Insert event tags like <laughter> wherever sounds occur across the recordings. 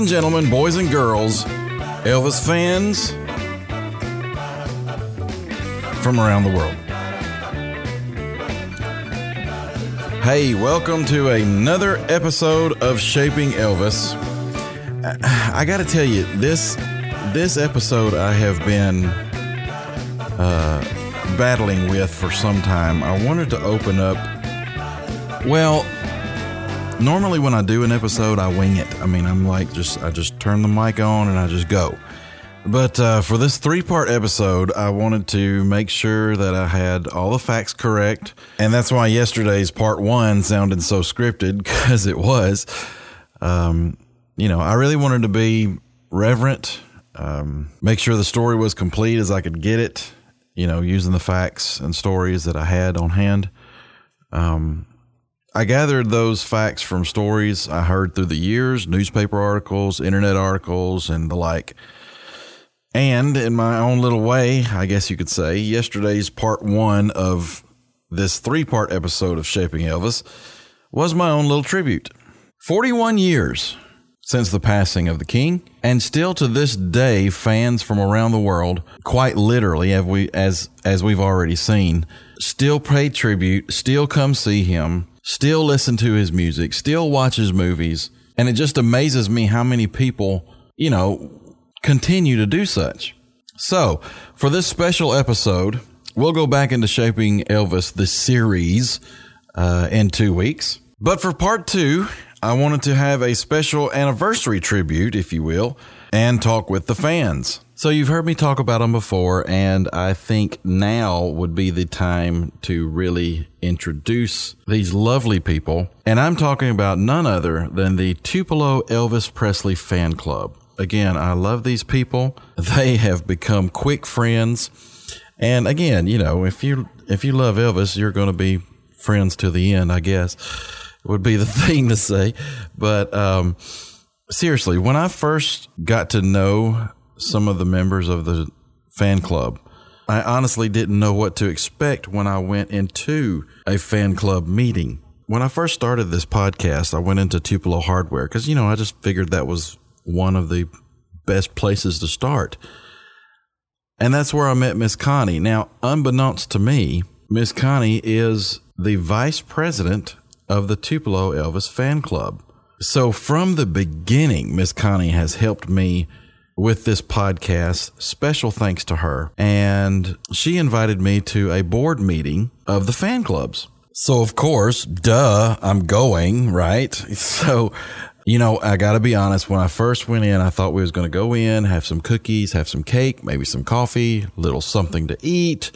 and gentlemen, boys and girls, Elvis fans from around the world. Hey, welcome to another episode of Shaping Elvis. I, got to tell you, this this episode I have been uh, battling with for some time. I wanted to open up. Well, normally when I do an episode, I wing it. I mean, I'm like just I just turn the mic on and I just go. But uh, for this three part episode, I wanted to make sure that I had all the facts correct. And that's why yesterday's part one sounded so scripted <laughs> because it was. Um, you know, I really wanted to be reverent, um, make sure the story was complete as I could get it, you know, using the facts and stories that I had on hand. Um, I gathered those facts from stories I heard through the years, newspaper articles, internet articles, and the like. And in my own little way, I guess you could say, yesterday's part one of this three part episode of Shaping Elvis was my own little tribute. 41 years since the passing of the king, and still to this day, fans from around the world, quite literally, as, we, as, as we've already seen, still pay tribute, still come see him, still listen to his music, still watch his movies. And it just amazes me how many people, you know, continue to do such. So, for this special episode, we'll go back into Shaping Elvis, the series, uh, in two weeks. But for part two, I wanted to have a special anniversary tribute, if you will, and talk with the fans. So you've heard me talk about them before, and I think now would be the time to really introduce these lovely people. And I'm talking about none other than the Tupelo Elvis Presley Fan Club. Again, I love these people. They have become quick friends. And again, you know, if you if you love Elvis, you're going to be friends to the end, I guess. Would be the <laughs> thing to say. But um seriously, when I first got to know some of the members of the fan club. I honestly didn't know what to expect when I went into a fan club meeting. When I first started this podcast, I went into Tupelo Hardware because, you know, I just figured that was one of the best places to start. And that's where I met Miss Connie. Now, unbeknownst to me, Miss Connie is the vice president of the Tupelo Elvis fan club. So from the beginning, Miss Connie has helped me with this podcast. Special thanks to her. And she invited me to a board meeting of the fan clubs. So, of course, duh, I'm going, right? <laughs> So, you know, I got to be honest. When I first went in, I thought we was going to go in, have some cookies, have some cake, maybe some coffee, little something to eat,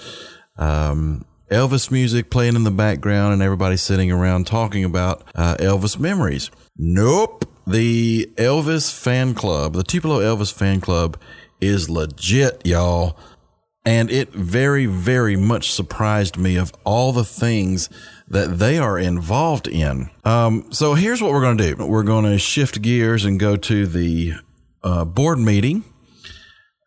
um, Elvis music playing in the background, and everybody sitting around talking about uh, Elvis memories. Nope. The Elvis fan club, the Tupelo Elvis fan club is legit, y'all. And it very, very much surprised me of all the things that they are involved in. Um, so here's what we're going to do. We're going to shift gears and go to the uh, board meeting.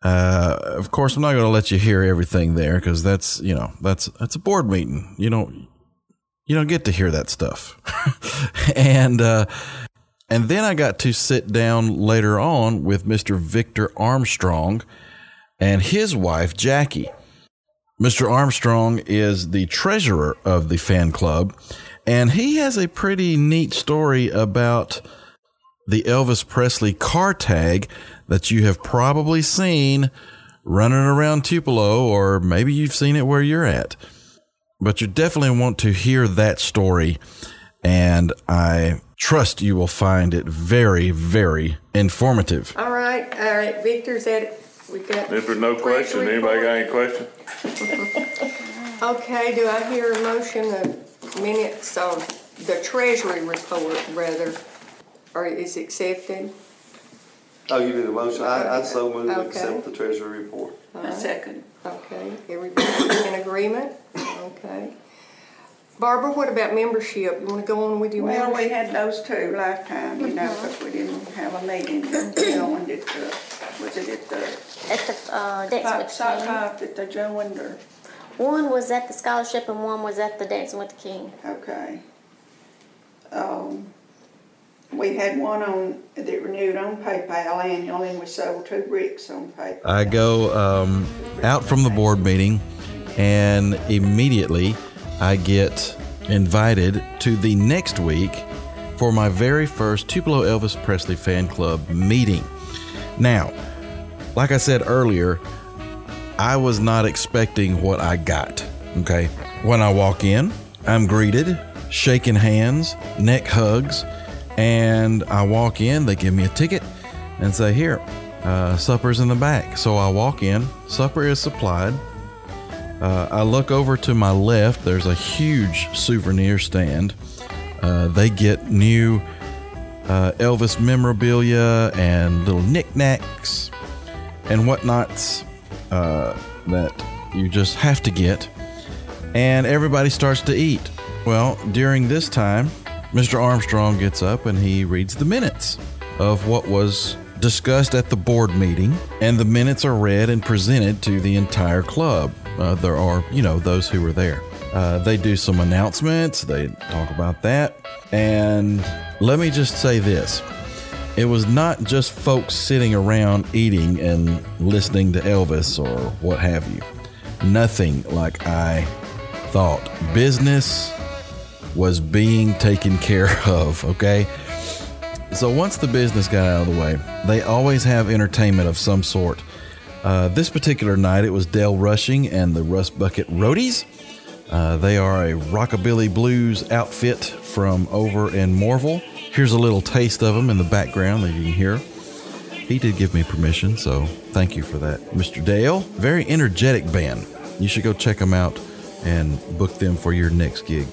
Uh, of course, I'm not going to let you hear everything there because that's, you know, that's, that's a board meeting. You don't, you don't get to hear that stuff. <laughs> and, uh, and then I got to sit down later on with Mr. Victor Armstrong and his wife, Jackie. Mr. Armstrong is the treasurer of the fan club, and he has a pretty neat story about the Elvis Presley car tag that you have probably seen running around Tupelo, or maybe you've seen it where you're at. But you definitely want to hear that story, and I trust you will find it very, very informative. All right, all right, Victor's at it. We got. If there's no question, anybody got any question? <laughs> Okay, do I hear a motion of minutes of the treasury report, rather, or is accepted? Oh, you did a motion, I, I so moved to Okay. accept the treasury report. A second. Okay, everybody in agreement? Okay. Barbara, what about membership? You wanna go on with your Well, we membership? had those two last time, you know, because we didn't have a meeting. You know, when did the, was it at the, At the uh, Dancing with the five, King. five that they joined or, One was at the scholarship and one was at the Dancing with the King. okay. Um, we had one on, that renewed on PayPal annually, and we sold two bricks on PayPal. I go um, out from the board meeting, and immediately I get invited to the next week for my very first Tupelo Elvis Presley fan club meeting. Now, like I said earlier, I was not expecting what I got. Okay. When I walk in, I'm greeted, shaking hands, neck hugs, and I walk in, they give me a ticket and say, Here, uh, supper's in the back. So I walk in, supper is supplied. Uh, I look over to my left, there's a huge souvenir stand. Uh, they get new uh, Elvis memorabilia and little knickknacks and whatnots uh, that you just have to get. And everybody starts to eat. Well, during this time, Mr. Armstrong gets up and he reads the minutes of what was discussed at the board meeting, and the minutes are read and presented to the entire club. Uh, there are, you know, those who were there. Uh, they do some announcements, they talk about that. And let me just say this it was not just folks sitting around eating and listening to Elvis or what have you. Nothing like I thought. Business was being taken care <laughs> of, okay? So once the business got out of the way, they always have entertainment of some sort. Uh, this particular night, it was Dale Rushing and the Rust Bucket Roadies. Uh, they are a rockabilly blues outfit from over in Moorville. Here's a little taste of them in the background that you can hear. He did give me permission, so thank you for that, Mr. Dale. Very energetic band. You should go check them out and book them for your next gig.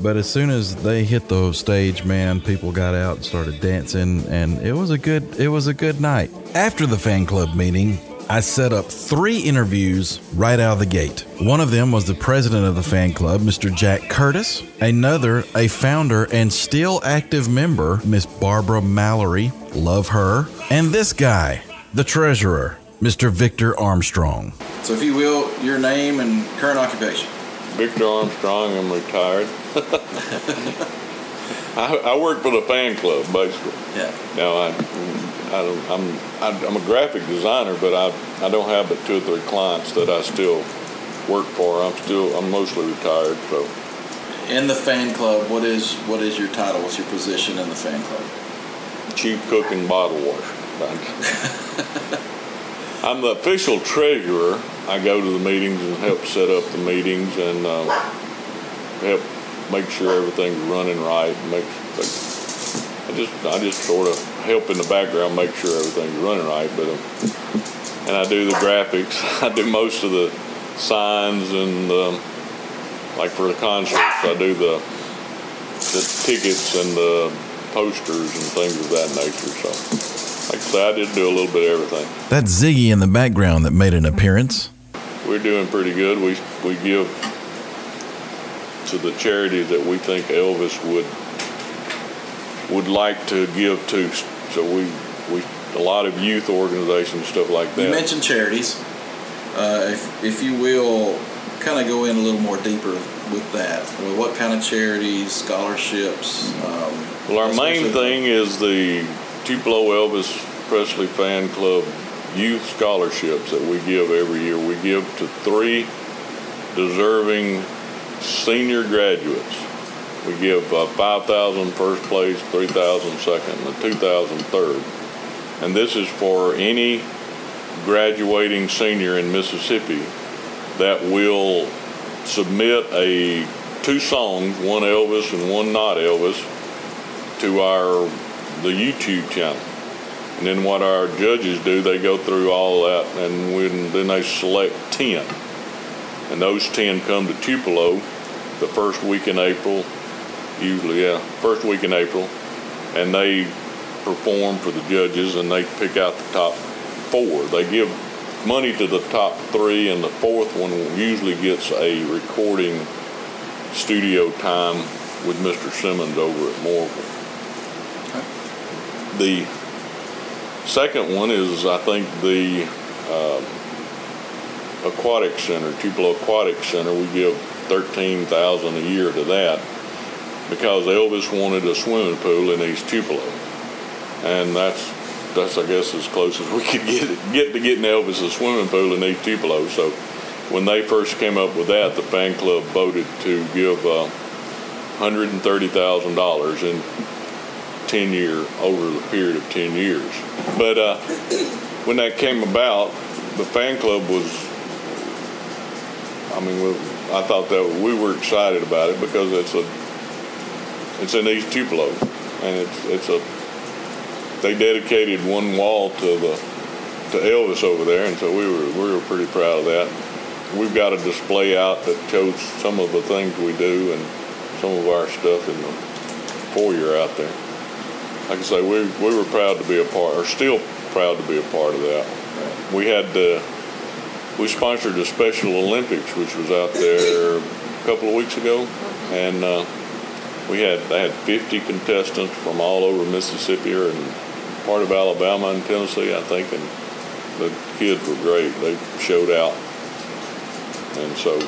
But as soon as they hit the stage, man, people got out and started dancing, and it was a good it was a good night. After the fan club meeting, I set up three interviews right out of the gate. One of them was the president of the fan club, Mr. Jack Curtis. Another, a founder and still active member, Miss Barbara Mallory. Love her. And this guy, the treasurer, Mr. Victor Armstrong. So, if you will, your name and current occupation. Victor Armstrong, I'm retired. <laughs> I, I work for the fan club, basically. Yeah. Now, I, I don't, I'm, I, I'm a graphic designer, but I, I don't have but two or three clients that I still work for. I'm still, I'm mostly retired, so In the fan club, what is what is your title? What's your position in the fan club? cheap cook and bottle washer. I'm the official treasurer. I go to the meetings and help set up the meetings and um, help make sure everything's running right. and Make, make I just I just sort of help in the background, make sure everything's running right. But um, and I do the graphics. <laughs> I do most of the signs and um, like for the concerts, I do the the tickets and the posters and things of that nature. So, like I said, I did do a little bit of everything. That's Ziggy in the background that made an appearance. We're doing pretty good. We we give to the charity that we think Elvis would would like to give to. So we we a lot of youth organizations stuff like that. You mentioned charities. Uh, if, if you will, kind of go in a little more deeper with that. Well, what kind of charities, scholarships? Um, Well, our main thing is the Tupelo Elvis Presley Fan Club youth scholarships that we give every year. We give to three deserving senior graduates. We give uh, 5,000 first place, 3,000 second, and 2,000 third. And this is for any graduating senior in Mississippi that will submit a two songs, one Elvis and one not Elvis, to our the YouTube channel. And then what our judges do, they go through all that, and when, then they select ten, and those ten come to Tupelo the first week in April, usually yeah, first week in April, and they perform for the judges, and they pick out the top four. They give money to the top three, and the fourth one usually gets a recording studio time with Mr. Simmons over at Moorville. The second one is, I think, the um, Aquatic Center, Tupelo Aquatic Center. We give thirteen thousand a year to that, because Elvis wanted a swimming pool in East Tupelo, and that's that's I guess as close as we <laughs> could get get to getting Elvis a swimming pool in East Tupelo. So when they first came up with that, the fan club voted to give uh, hundred and thirty thousand dollars in ten year over the period of ten years. But uh, <coughs> when that came about, the fan club was. I mean, I thought that we were excited about it because it's a it's in East Tupelo, and it's it's a they dedicated one wall to the to Elvis over there, and so we were we were pretty proud of that. We've got a display out that shows some of the things we do and some of our stuff in the foyer out there. Like I say, we we were proud to be a part, or still proud to be a part of that. We had uh, we sponsored the Special Olympics, which was out there a couple of weeks ago, and. Uh, we had they had 50 contestants from all over Mississippi or and part of Alabama and Tennessee, I think, and the kids were great. They showed out, and so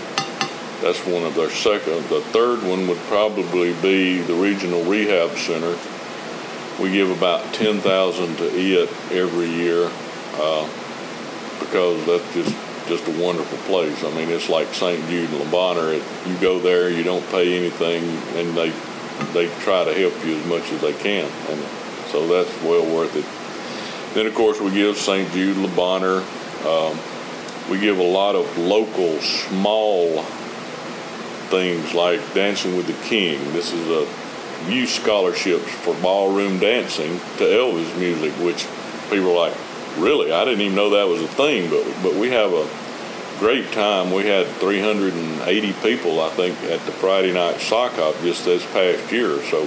that's one of their second. The third one would probably be the Regional Rehab Center. We give about 10,000 to it every year uh, because that's just just a wonderful place. I mean, it's like St. Jude and Le Bonheur. It, you go there, you don't pay anything, and they they try to help you as much as they can, and so that's well worth it. Then, of course, we give St. Jude, Le Bonheur. Um, we give a lot of local, small things like Dancing with the King. This is a youth scholarships for ballroom dancing to Elvis music, which people are like, really? I didn't even know that was a thing, but but we have a great time. We had 380 people, I think, at the Friday night sock hop just this past year. So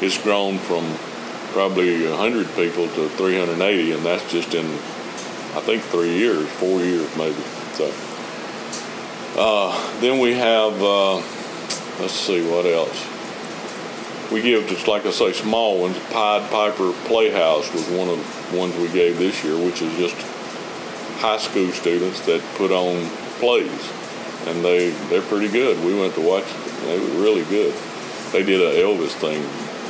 it's grown from probably 100 people to 380, and that's just in, I think, three years, four years maybe. So uh, then we have, uh, let's see, what else? We give just like I say, small ones. Pied Piper Playhouse was one of the ones we gave this year, which is just high school students that put on plays, and they they're pretty good. We went to watch; they were really good. They did a Elvis thing,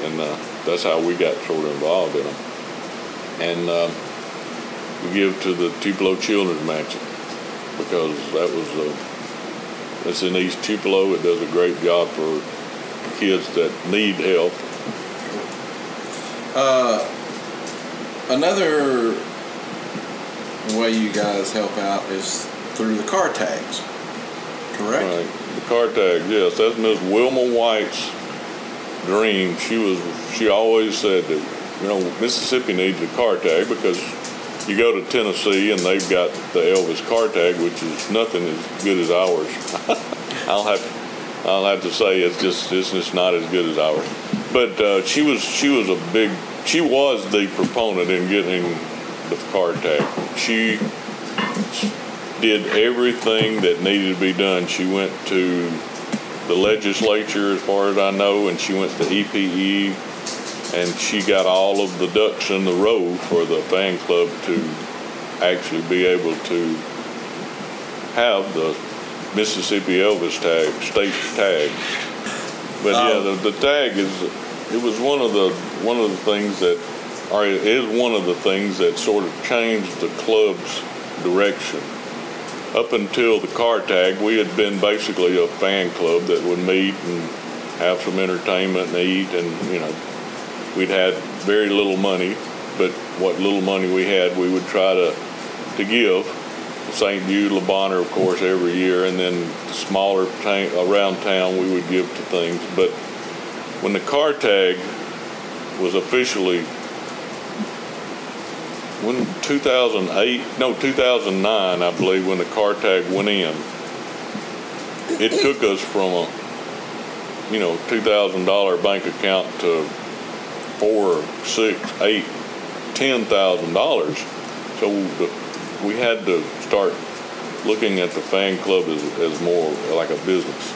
and uh, that's how we got sort of involved in them. And um, we give to the Tupelo Children's Mansion because that was uh, it's in East Tupelo. It does a great job for kids that need help. Another way you guys help out is through the car tags, correct? Right. The car tags, yes. That's Miss Wilma White's dream. She was she always said that, you know, Mississippi needs a car tag because you go to Tennessee and they've got the Elvis car tag, which is nothing as good as ours. <laughs> I'll have I'll have to say it's just it's just not as good as ours. But uh, she was she was a big she was the proponent in getting the car tag. She did everything that needed to be done. She went to the legislature, as far as I know, and she went to EPE, and she got all of the ducks in the row for the fan club to actually be able to have the Mississippi Elvis tag, state tag. But yeah, the, the tag is it was one of the one of the things that or it is one of the things that sort of changed the club's direction. Up until the car tag, we had been basically a fan club that would meet and have some entertainment and eat, and you know, we'd had very little money, but what little money we had, we would try to to give. St. Jude, Le Bonheur, of course, every year, and then smaller ta- around town we would give to things. But when the car tag was officially when 2008 no 2009 i believe when the car tag went in it took us from a you know $2000 bank account to four six eight ten thousand dollars. So we had to start looking at the fan club as, as more like a business.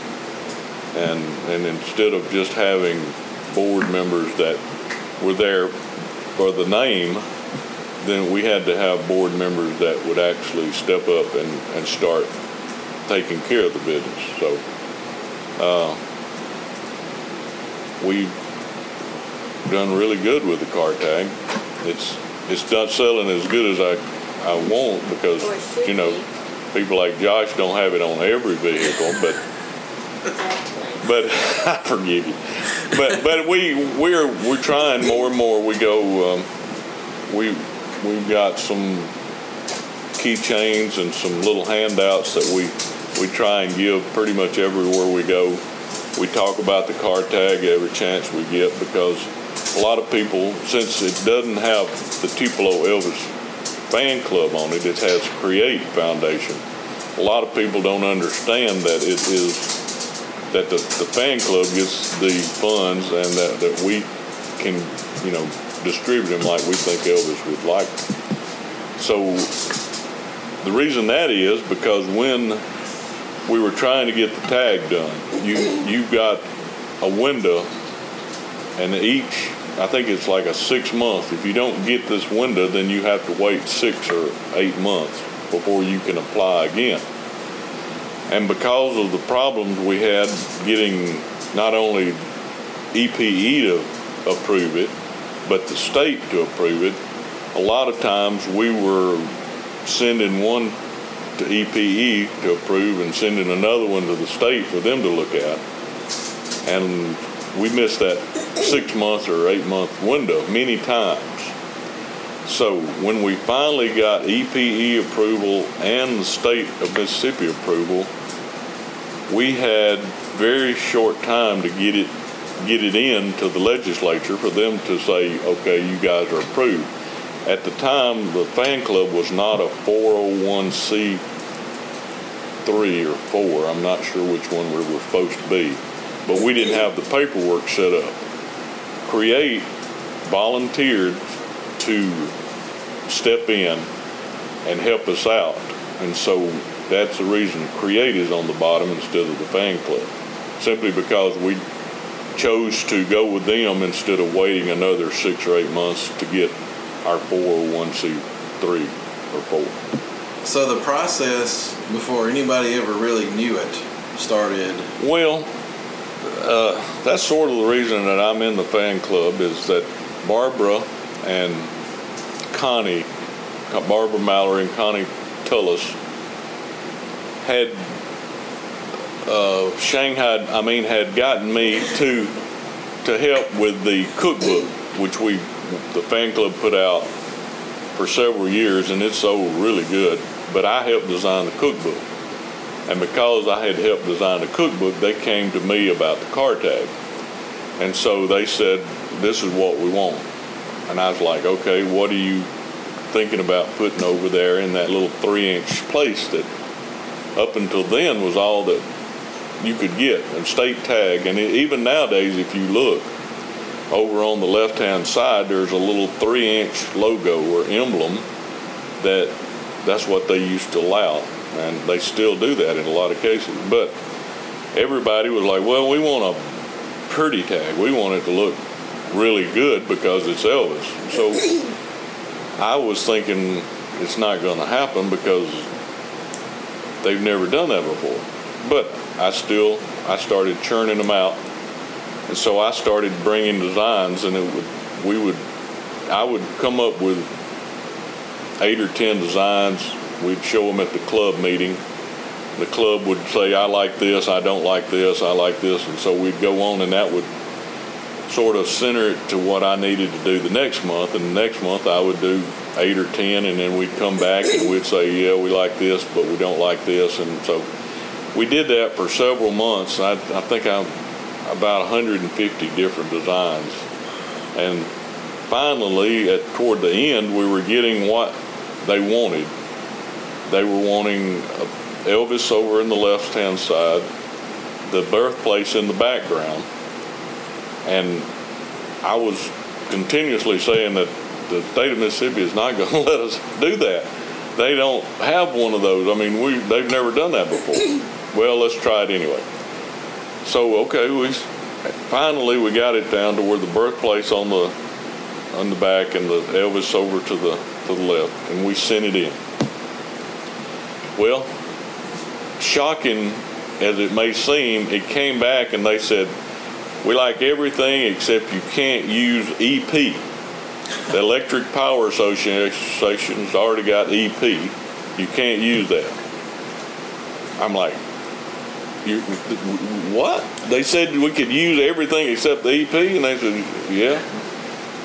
And and instead of just having board members that were there for the name then we had to have board members that would actually step up and, and start taking care of the business. So uh, we've done really good with the car tag. It's it's not selling as good as I I want because Well, it should you know people like Josh don't have it on every vehicle, but but <laughs> I forgive you. But but we we're we're trying more and more. We go. Um, we we've got some keychains and some little handouts that we we try and give pretty much everywhere we go. We talk about the car tag every chance we get because a lot of people, since it doesn't have the Tupelo Elvis fan club on it, it has Create Foundation. A lot of people don't understand that it is that the, the fan club gets the funds and that, that we can, you know, distribute them like we think Elvis would like. So the reason that is because when we were trying to get the tag done, you you've got a window, and each I think it's like a six month. If you don't get this window, then you have to wait six or eight months before you can apply again. And because of the problems we had getting not only EPE to approve it, but the state to approve it, a lot of times we were sending one to EPE to approve and sending another one to the state for them to look at. And we missed that six month or eight month window many times. So when we finally got EPE approval and the state of Mississippi approval, we had very short time to get it get it in to the legislature for them to say, okay, you guys are approved. At the time, the fan club was not a 401c three or four. I'm not sure which one we were supposed to be, but we didn't have the paperwork set up. Create volunteered to step in and help us out, and so that's the reason Create is on the bottom instead of the fan club, simply because we chose to go with them instead of waiting another six or eight months to get our 401c3 or 4. So the process before anybody ever really knew it started. Well, uh, that's sort of the reason that I'm in the fan club is that Barbara and Connie, Barbara Mallory and Connie Tullis, had uh, Shanghai, I mean, had gotten me to to help with the cookbook, which we, the fan club, put out for several years, and it's sold really good. But I helped design the cookbook, and because I had helped design the cookbook, they came to me about the car tag, and so they said, "This is what we want," and I was like, "Okay, what are you thinking about putting over there in that little three-inch place that?" Up until then was all that you could get a state tag. And it, even nowadays if you look over on the left hand side there's a little three inch logo or emblem that that's what they used to allow. And they still do that in a lot of cases. But everybody was like well we want a pretty tag. We want it to look really good because it's elvis. So i was thinking it's not going to happen because they've never done that before but I still I started churning them out, and so I started bringing designs, and it would we would I would come up with eight or ten designs. We'd show them at the club meeting. The club would say, "I like this. I don't like this. I like this," and so we'd go on, and that would sort of center it to what I needed to do the next month. And the next month I would do eight or ten, and then we'd come back and we'd say, "Yeah, we like this, but we don't like this," and so we did that for several months. I, I think I'm about 150 different designs, and finally, at toward the end, we were getting what they wanted. They were wanting Elvis over in the left-hand side, the birthplace in the background, and I was continuously saying that the state of Mississippi is not <laughs> going to let us do that. They don't have one of those. I mean, we they've never done that before well, let's try it anyway. So okay, we finally we got it down to where the birthplace on the on the back and the Elvis over to the to the left, and we sent it in. Well, shocking as it may seem, it came back and they said, We like everything except you can't use EP. The Electric Power Association's already got EP. You can't use that. I'm like, you, what? They said we could use everything except the EP, and they said, yeah.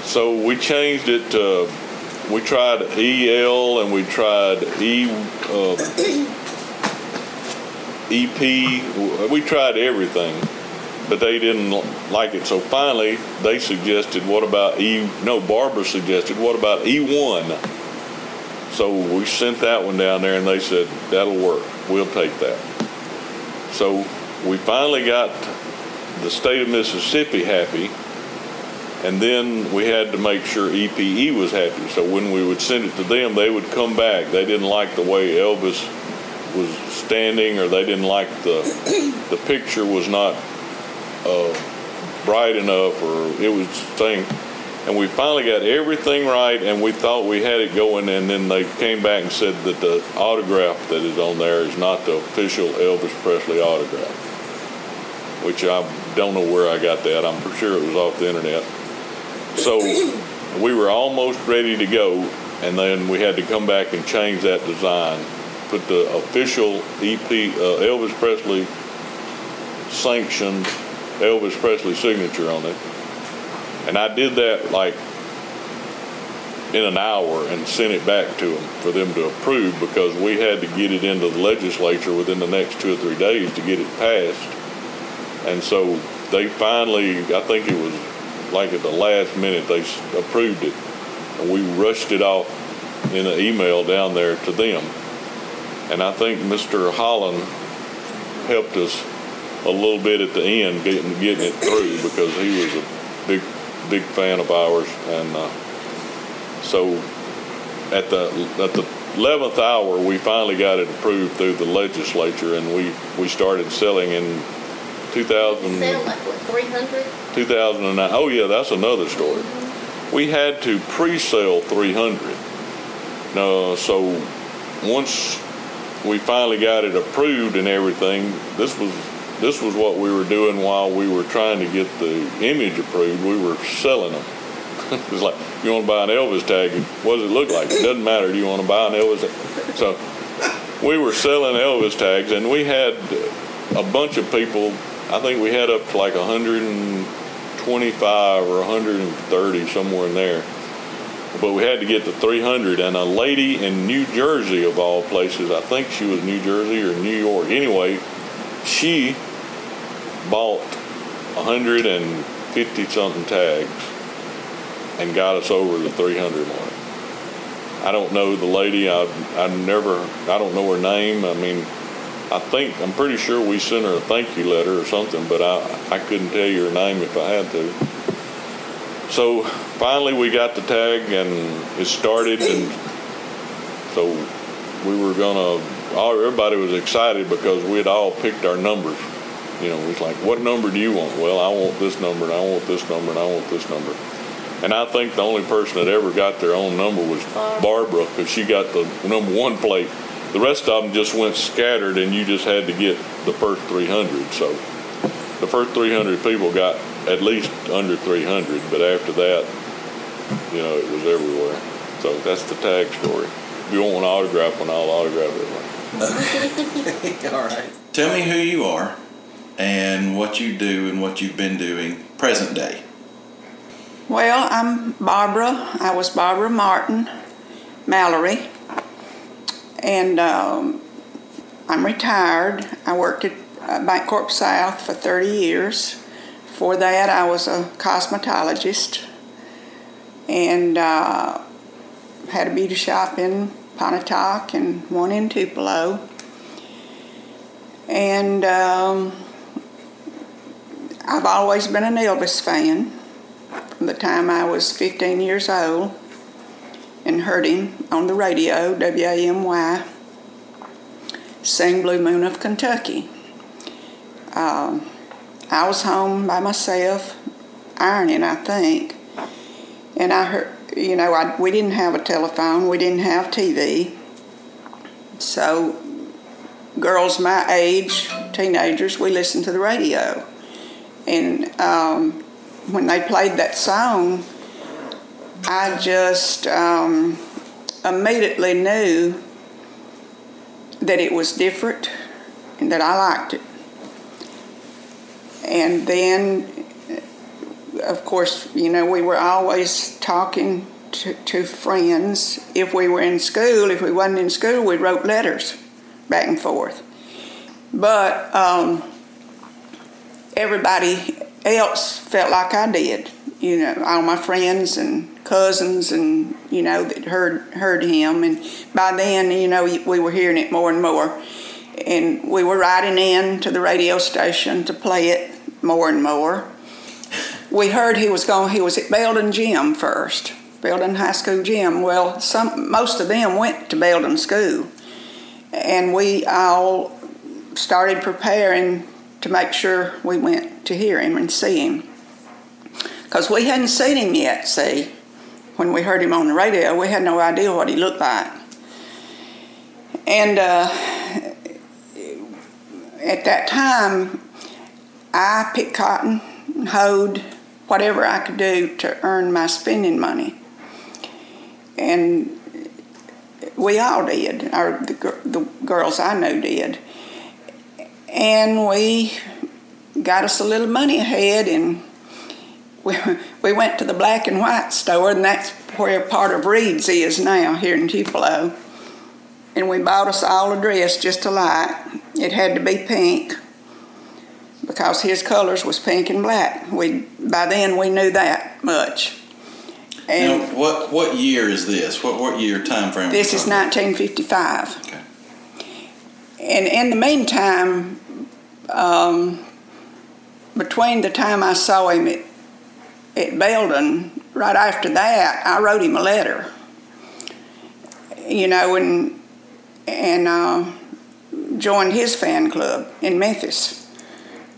So we changed it to, we tried EL and we tried E, uh, EP. We tried everything, but they didn't like it. So finally, they suggested, what about E? No, Barbara suggested, what about E1? So we sent that one down there, and they said that'll work. We'll take that. So we finally got the state of Mississippi happy, and then we had to make sure EPE was happy. So when we would send it to them, they would come back. They didn't like the way Elvis was standing, or they didn't like the <coughs> the picture was not uh, bright enough, or it was saying. And we finally got everything right, and we thought we had it going. And then they came back and said that the autograph that is on there is not the official Elvis Presley autograph, which I don't know where I got that. I'm for sure it was off the internet. So we were almost ready to go, and then we had to come back and change that design, put the official EP uh, Elvis Presley sanctioned Elvis Presley signature on it. And I did that like in an hour and sent it back to them for them to approve because we had to get it into the legislature within the next two or three days to get it passed. And so they finally, I think it was like at the last minute, they approved it. And we rushed it off in an email down there to them. And I think Mr. Holland helped us a little bit at the end getting getting it through because he was a big big fan of ours, and uh, so at the at the eleventh hour, we finally got it approved through the legislature, and we we started selling in 2000. Sell like what, three hundred? 2009. Oh yeah, that's another story. We had to pre-sell 300. No, so once we finally got it approved and everything, this was this was what we were doing while we were trying to get the image approved. We were selling them. <laughs> it's like you want to buy an Elvis tag. What does it look like? It doesn't matter. Do you want to buy an Elvis? Tag? So we were selling Elvis tags, and we had a bunch of people. I think we had up to like 125 or 130 somewhere in there. But we had to get to 300, and a lady in New Jersey, of all places, I think she was New Jersey or New York. Anyway, she bought 150 something tags and got us over the 300 mark. I don't know the lady. I I never. I don't know her name. I mean, I think I'm pretty sure we sent her a thank you letter or something, but I I couldn't tell you her name if I had to. So finally we got the tag and it started, and so we were gonna. Everybody was excited because we had all picked our numbers. You know, it's like, what number do you want? Well, I want this number, and I want this number, and I want this number. And I think the only person that ever got their own number was Barbara, because she got the number one plate. The rest of them just went scattered, and you just had to get the first 300. So the first 300 people got at least under 300, but after that, you know, it was everywhere. So that's the tag story. If you want an autograph one, I'll autograph it. <laughs> All right. Tell me who you are and what you do and what you've been doing present day. Well, I'm Barbara. I was Barbara Martin Mallory, and um, I'm retired. I worked at uh, Bancorp South for 30 years. Before that, I was a cosmetologist and uh, had a beauty shop in Pontotoc and one in Tupelo. And um, I've always been an Elvis fan from the time I was 15 years old and heard him on the radio, WAMY, sing Blue Moon of Kentucky. Um, I was home by myself, ironing, I think, and I heard, you know, I, we didn't have a telephone, we didn't have TV, so girls my age, teenagers, we listened to the radio. And um, when they played that song, I just um, immediately knew that it was different and that I liked it. And then, of course, you know, we were always talking to, to friends. If we were in school, if we wasn't in school, we wrote letters back and forth. But um, everybody else felt like I did. You know, all my friends and cousins and you know that heard heard him, and by then you know we were hearing it more and more, and we were riding in to the radio station to play it more and more. We heard he was going. He was at Belden Gym first, Belden High School gym. Well, some most of them went to Belden School, and we all started preparing to make sure we went to hear him and see him. Because we hadn't seen him yet, see when we heard him on the radio, we had no idea what he looked like. And uh, at that time, I picked cotton, hoed, whatever I could do to earn my spending money. And we all did, or the, the girls I knew did. And we got us a little money ahead and <laughs> we, we went to the black and white store, and that's where part of Reed's is now here in Tupelo. And we bought us all a dress just alike. It had to be pink because his colors was pink and black. We by then we knew that much. And now, what what year is this? What what year time frame? This is 1955. Okay. And in the meantime, um, between the time I saw him at at Belden, right after that, I wrote him a letter. You know, and and uh, joined his fan club in Memphis,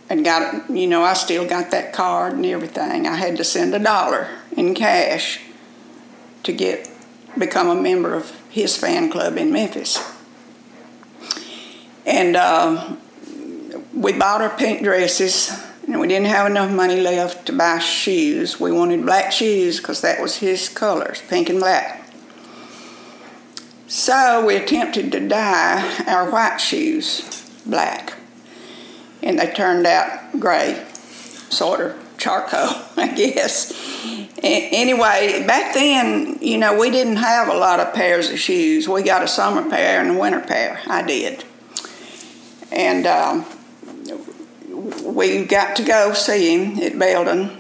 and got you know I still got that card and everything. I had to send a dollar in cash to get become a member of his fan club in Memphis, and uh, we bought our pink dresses and we didn't have enough money left to buy shoes. We wanted black shoes because that was his colors, pink and black. So we attempted to dye our white shoes black, and they turned out gray, sort of charcoal, <laughs> I guess. Anyway, back then, you know, we didn't have a lot of pairs of shoes. We got a summer pair and a winter pair. I did. And um, we got to go see him at Belden,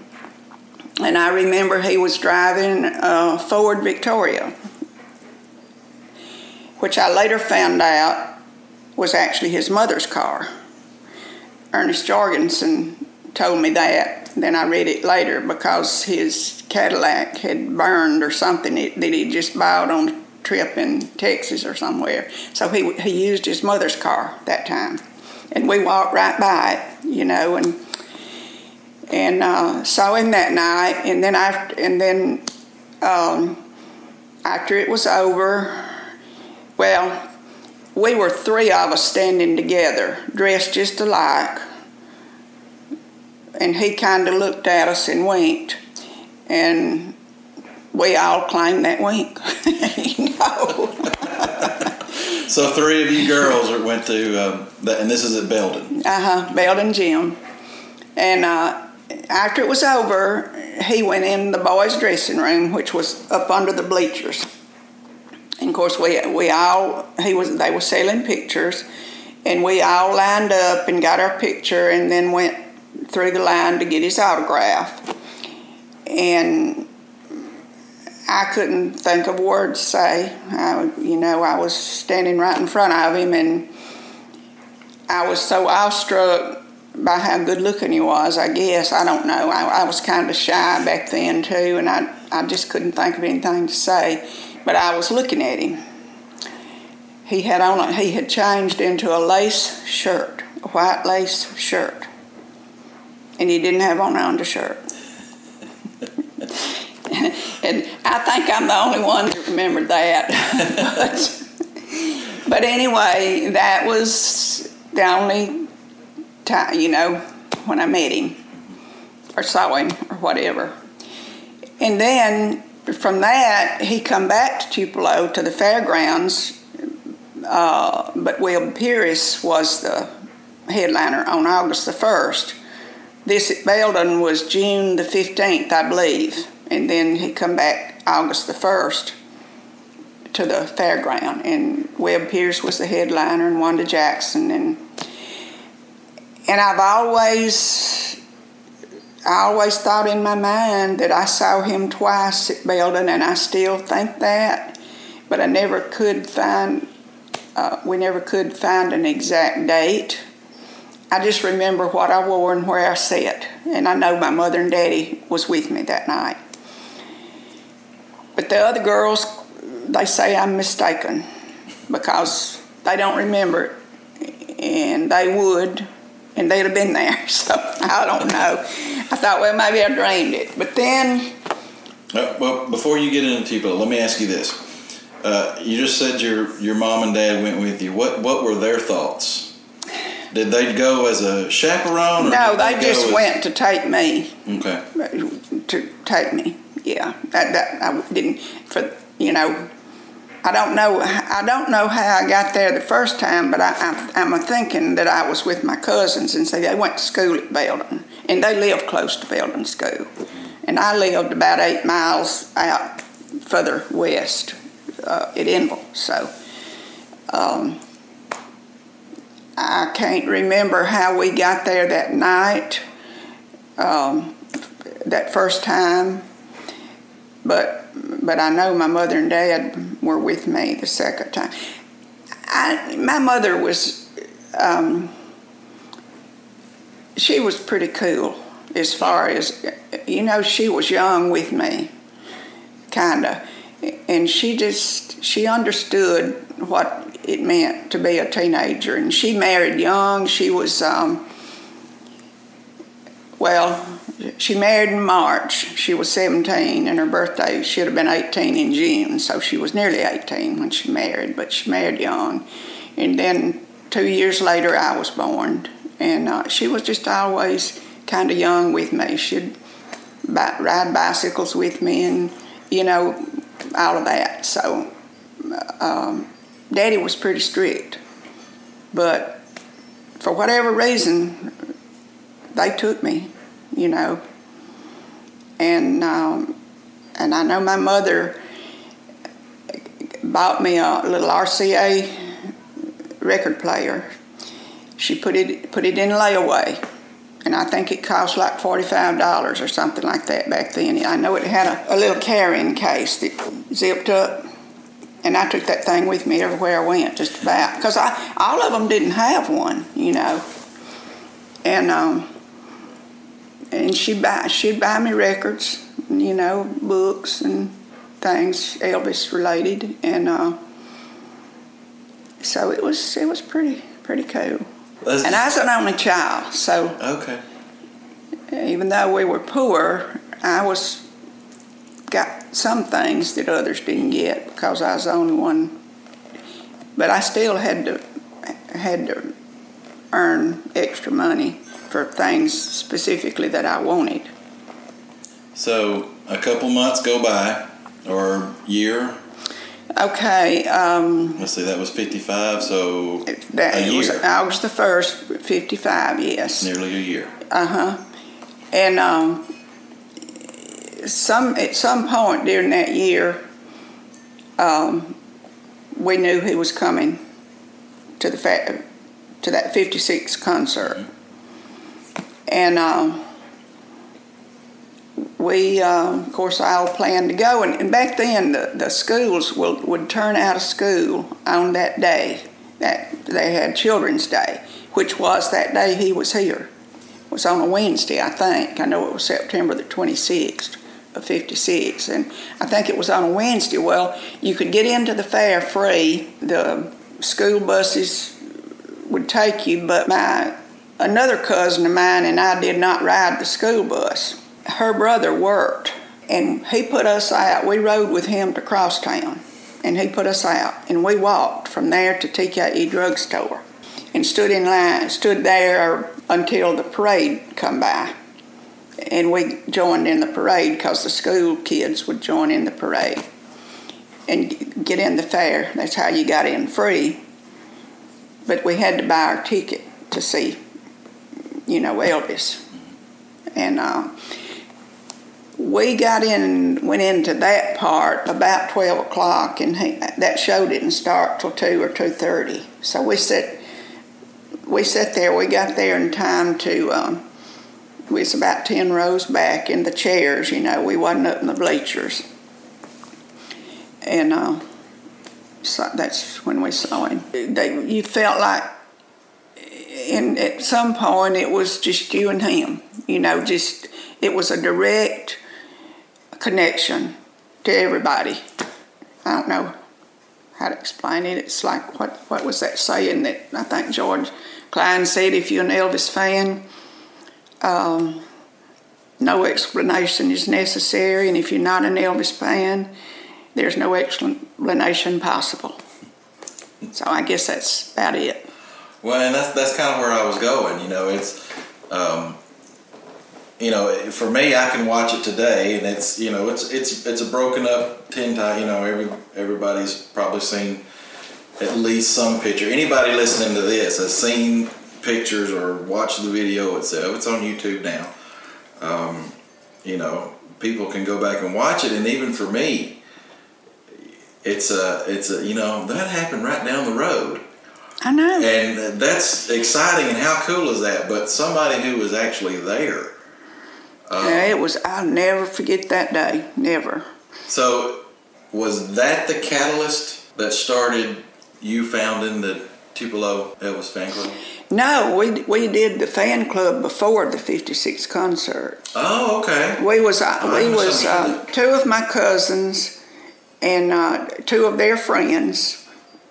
and I remember he was driving a Ford Victoria, which I later found out was actually his mother's car. Ernst Jorgensen told me that. Then I read it later because his Cadillac had burned or something that he just bought on a trip in Texas or somewhere. So he, he used his mother's car that time and we walked right by it, you know, and and uh, saw him that night, and then after, and then um, after it was over, well, we were three of us standing together, dressed just alike, and he kind of looked at us and winked, and we all claimed that wink. <laughs> So three of you girls went to, um, the, and this is at Belden. Uh huh, Belden Gym. And uh, after it was over, he went in the boys' dressing room, which was up under the bleachers. And of course, we we all he was they were selling pictures, and we all lined up and got our picture, and then went through the line to get his autograph. And I couldn't think of words to say. I, you know, I was standing right in front of him, and I was so awestruck by how good looking he was. I guess I don't know. I, I was kind of shy back then too, and I I just couldn't think of anything to say. But I was looking at him. He had on a, he had changed into a lace shirt, a white lace shirt, and he didn't have on an undershirt. <laughs> <laughs> and I think I'm the only one that remembered that. but, <laughs> but anyway, that was the only time, you know, when I met him. or saw him or whatever. And then from that, he come back to Tupelo to the fairgrounds, uh, but Webb Pierce was the headliner on August the 1st. This at Belden was June the 15th, I believe, and then he come back August the 1st to the fairground, and Webb Pierce was the headliner, and Wanda Jackson, and and I've always I always thought in my mind that I saw him twice at Belden, and I still think that, but I never could find. Uh, we never could find an exact date. I just remember what I wore and where I sat, and I know my mother and daddy was with me that night. But the other girls, they say I'm mistaken because they don't remember it, and they would, and they'd have been there. <laughs> So I don't know. I thought, well, maybe I dreamed it. But then, Uh, well, before you get into Tupelo, let me ask you this. Uh, you just said your your mom and dad went with you. What what were their thoughts? Did they go as a chaperone? Or no, did they just as- went to take me. Okay. to take me. Yeah, that, that I didn't for you know. I don't know. I don't know how I got there the first time, but I, I'm thinking that I was with my cousins, and so they went to school at Belden, and they lived close to Belden School, and I lived about eight miles out further west uh, at Enville. So um, I can't remember how we got there that night um, that first time, but but I know my mother and dad were with me the second time. I, my mother was, um, she was pretty cool as far as, you know, she was young with me, kind of, and she just she understood what it meant to be a teenager, and she married young. She was. Um, well, she married in March. She was 17, and her birthday should have been 18 in June, so she was nearly 18 when she married, but she married young. And then two years later, I was born, and uh, she was just always kind of young with me. She'd ride bicycles with me, and you know, all of that. So, um, Daddy was pretty strict, but for whatever reason, they took me, you know. And um, and I know my mother bought me a little RCA record player. She put it put it in layaway, and I think it cost like forty five dollars or something like that back then. I know it had a, a little carrying case that zipped up. And I took that thing with me everywhere I went, just about, because I all of them didn't have one, you know. And um, and she'd buy she'd buy me records, you know, books and things Elvis related, and uh, so it was it was pretty pretty cool. That's- And I was an only child, so Okay. even though we were poor, I was got some things that others didn't get because I was the only one. But I still had to had to earn extra money for things specifically that I wanted. So a couple months go by, or year. Okay, um, Let's see, that was fifty-five. So that a year, August the first, fifty-five. Yes. nearly a year. Uh huh. And um, some at some point during that year, um, we knew he was coming to the fa- to that '56 concert, and um, we, uh, of course, all planned to go. And, and back then, the, the schools will, would turn out of school on that day. That they had Children's Day, which was that day he was here. It was on a Wednesday, I think. I know it was September the 26th of 56. And I think it was on a Wednesday. Well, you could get into the fair free. The school buses would take you, but my another cousin of mine and I did not ride the school bus. Her brother worked, and he put us out. We rode with him to Crosstown, and he put us out, and we walked from there to TKE drugstore, and stood in line, stood there until the parade come by, and we joined in the parade because the school kids would join in the parade and get in the fair. That's how you got in free. But we had to buy our ticket to see, you know, Elvis. And uh, we got in and went into that part about 12 o'clock, and he, that show didn't start till 2 or 2.30. So we sat, we sat there, we got there in time to, um, we was about 10 rows back in the chairs, you know, we wasn't up in the bleachers. And uh, so that's when we saw him. They, you felt like, and at some point it was just you and him, you know, just, it was a direct connection to everybody. I don't know how to explain it. It's like, what, what was that saying that I think George Klein said, if you're an Elvis fan, um, no explanation is necessary, and if you're not an Elvis fan, there's no explanation possible. So I guess that's about it. Well, and that's that's kind of where I was going. You know, it's, um, you know, for me, I can watch it today, and it's you know, it's it's it's a broken up ten time. You know, every everybody's probably seen at least some picture. Anybody listening to this has seen pictures or watched the video itself. It's on YouTube now. Um, you know, people can go back and watch it, and even for me, it's a it's a you know that happened right down the road I know. and that's exciting and how cool is that but somebody who was actually there yeah, it was. I'll never forget that day. Never. so was that the catalyst that started you founding the tupelo elvis fan club No, we we did the fan club before the '56 concert. oh okay We was uh, we was uh, two of my cousins and uh, two of their friends.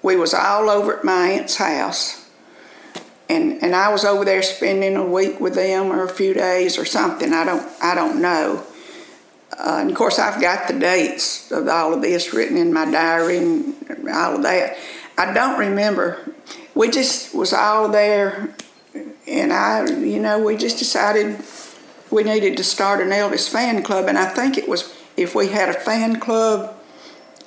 We was all over at my aunt's house, and and I was over there spending a week with them or a few days or something. I don't I don't know. Uh, and of course, I've got the dates of all of this written in my diary and all of that. I don't remember. We just was all there, and I, you know, we just decided we needed to start an Elvis fan club, and I think it was if we had a fan club,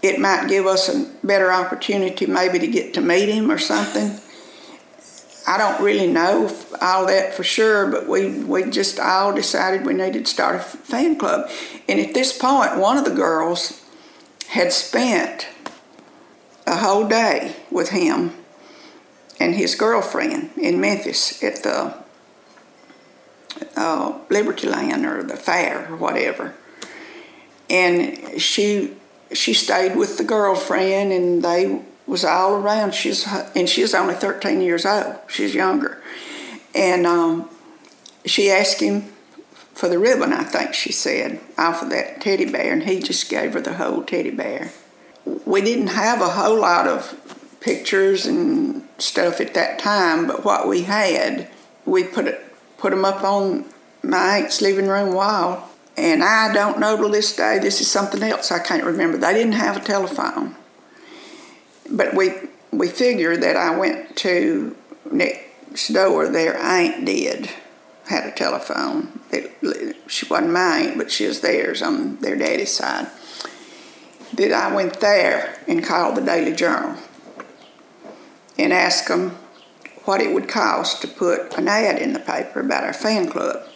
it might give us a better opportunity maybe to get to meet him or something. I don't really know all that for sure, but we, we just all decided we needed to start a fan club. And at this point, one of the girls had spent a whole day with him and his girlfriend in Memphis at the uh, Liberty Land or the fair or whatever. And she she stayed with the girlfriend and they was all around. She's and she's only 13 years old. She's younger, and um, she asked him for the ribbon. I think she said off of that teddy bear, and he just gave her the whole teddy bear. We didn't have a whole lot of pictures and stuff at that time, but what we had, we put it put them up on my aunt's living room wall. And I don't know to this day. This is something else I can't remember. They didn't have a telephone but we we figured that I went to next door. Their aunt did had a telephone. It, she wasn't my aunt, but she was theirs on their daddy's side. That I went there and called the Daily Journal and asked them what it would cost to put an ad in the paper about our fan club.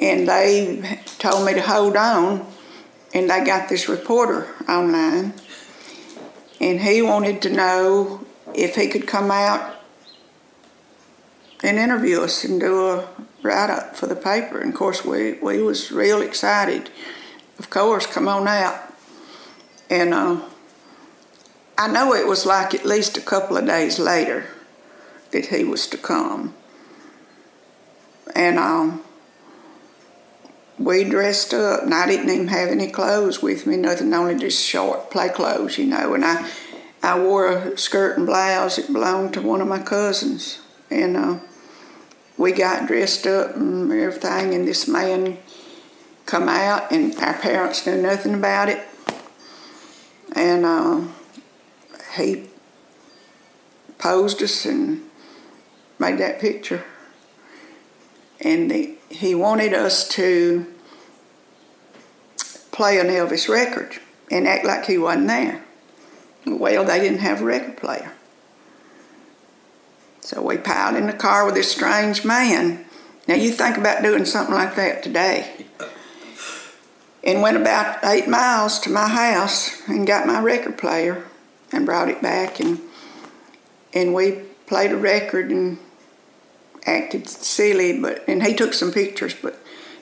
And they told me to hold on, and they got this reporter online and he wanted to know if he could come out and interview us and do a write-up for the paper. And of course, we, we was real excited. Of course, come on out. And uh, I know it was like at least a couple of days later that he was to come. And um, we dressed up, and I didn't even have any clothes with me, nothing, only just short play clothes, you know. And I, I wore a skirt and blouse that belonged to one of my cousins, and uh, we got dressed up and everything. And this man come out, and our parents knew nothing about it, and uh, he posed us and made that picture. And the he wanted us to play an Elvis record and act like he wasn't there. Well, they didn't have a record player. So we piled in the car with this strange man. Now you think about doing something like that today. And went about eight miles to my house and got my record player and brought it back and and we played a record and acted silly but and he took some pictures but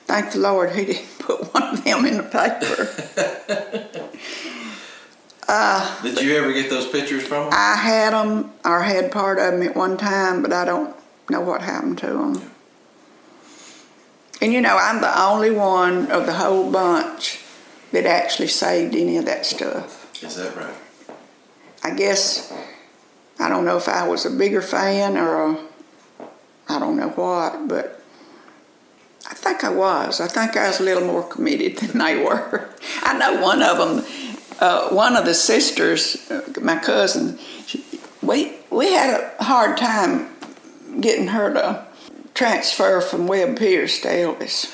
thank the Lord he didn't <laughs> put one of them in the paper. <laughs> Did you ever get those pictures from him? I had them or had part of them at one time, but I don't know what happened to them. And you know, I'm the only one of the whole bunch that actually saved any of that stuff. Is that right? I guess I don't know if I was a bigger fan or a, I don't know what, but I think I was. I think I was a little more committed than they were. <laughs> I know one of them, uh, one of the sisters, uh, my cousin, she, we we had a hard time getting her to transfer from Webb Pierce to Elvis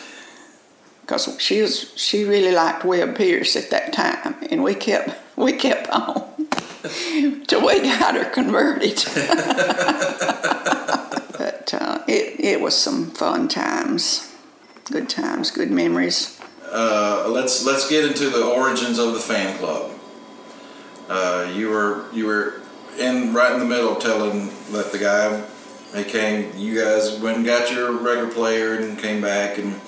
because she was she really liked Webb Pierce at that time, and we kept <laughs> we kept on <laughs> till we got her converted. But uh, it it was some fun times, good times, good memories. Uh, let's let's get into the origins of the fan club. Uh, you were you were in right in the middle telling that the guy he came. You guys went and got your record player and came back and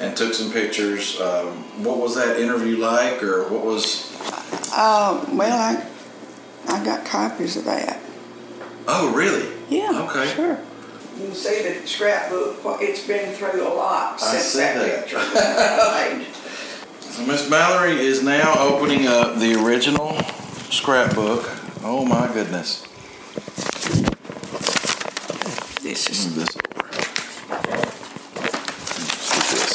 and took some pictures. Um, what was that interview like, or what was? Uh, well, I I got copies of that. Oh, really? Yeah. Okay. Sure. You can see the scrapbook. It's been through a lot I since see that, that. picture <laughs> was made. So Miss Mallory is now opening up the original scrapbook. Oh my goodness. This is Move this over. Let's do this.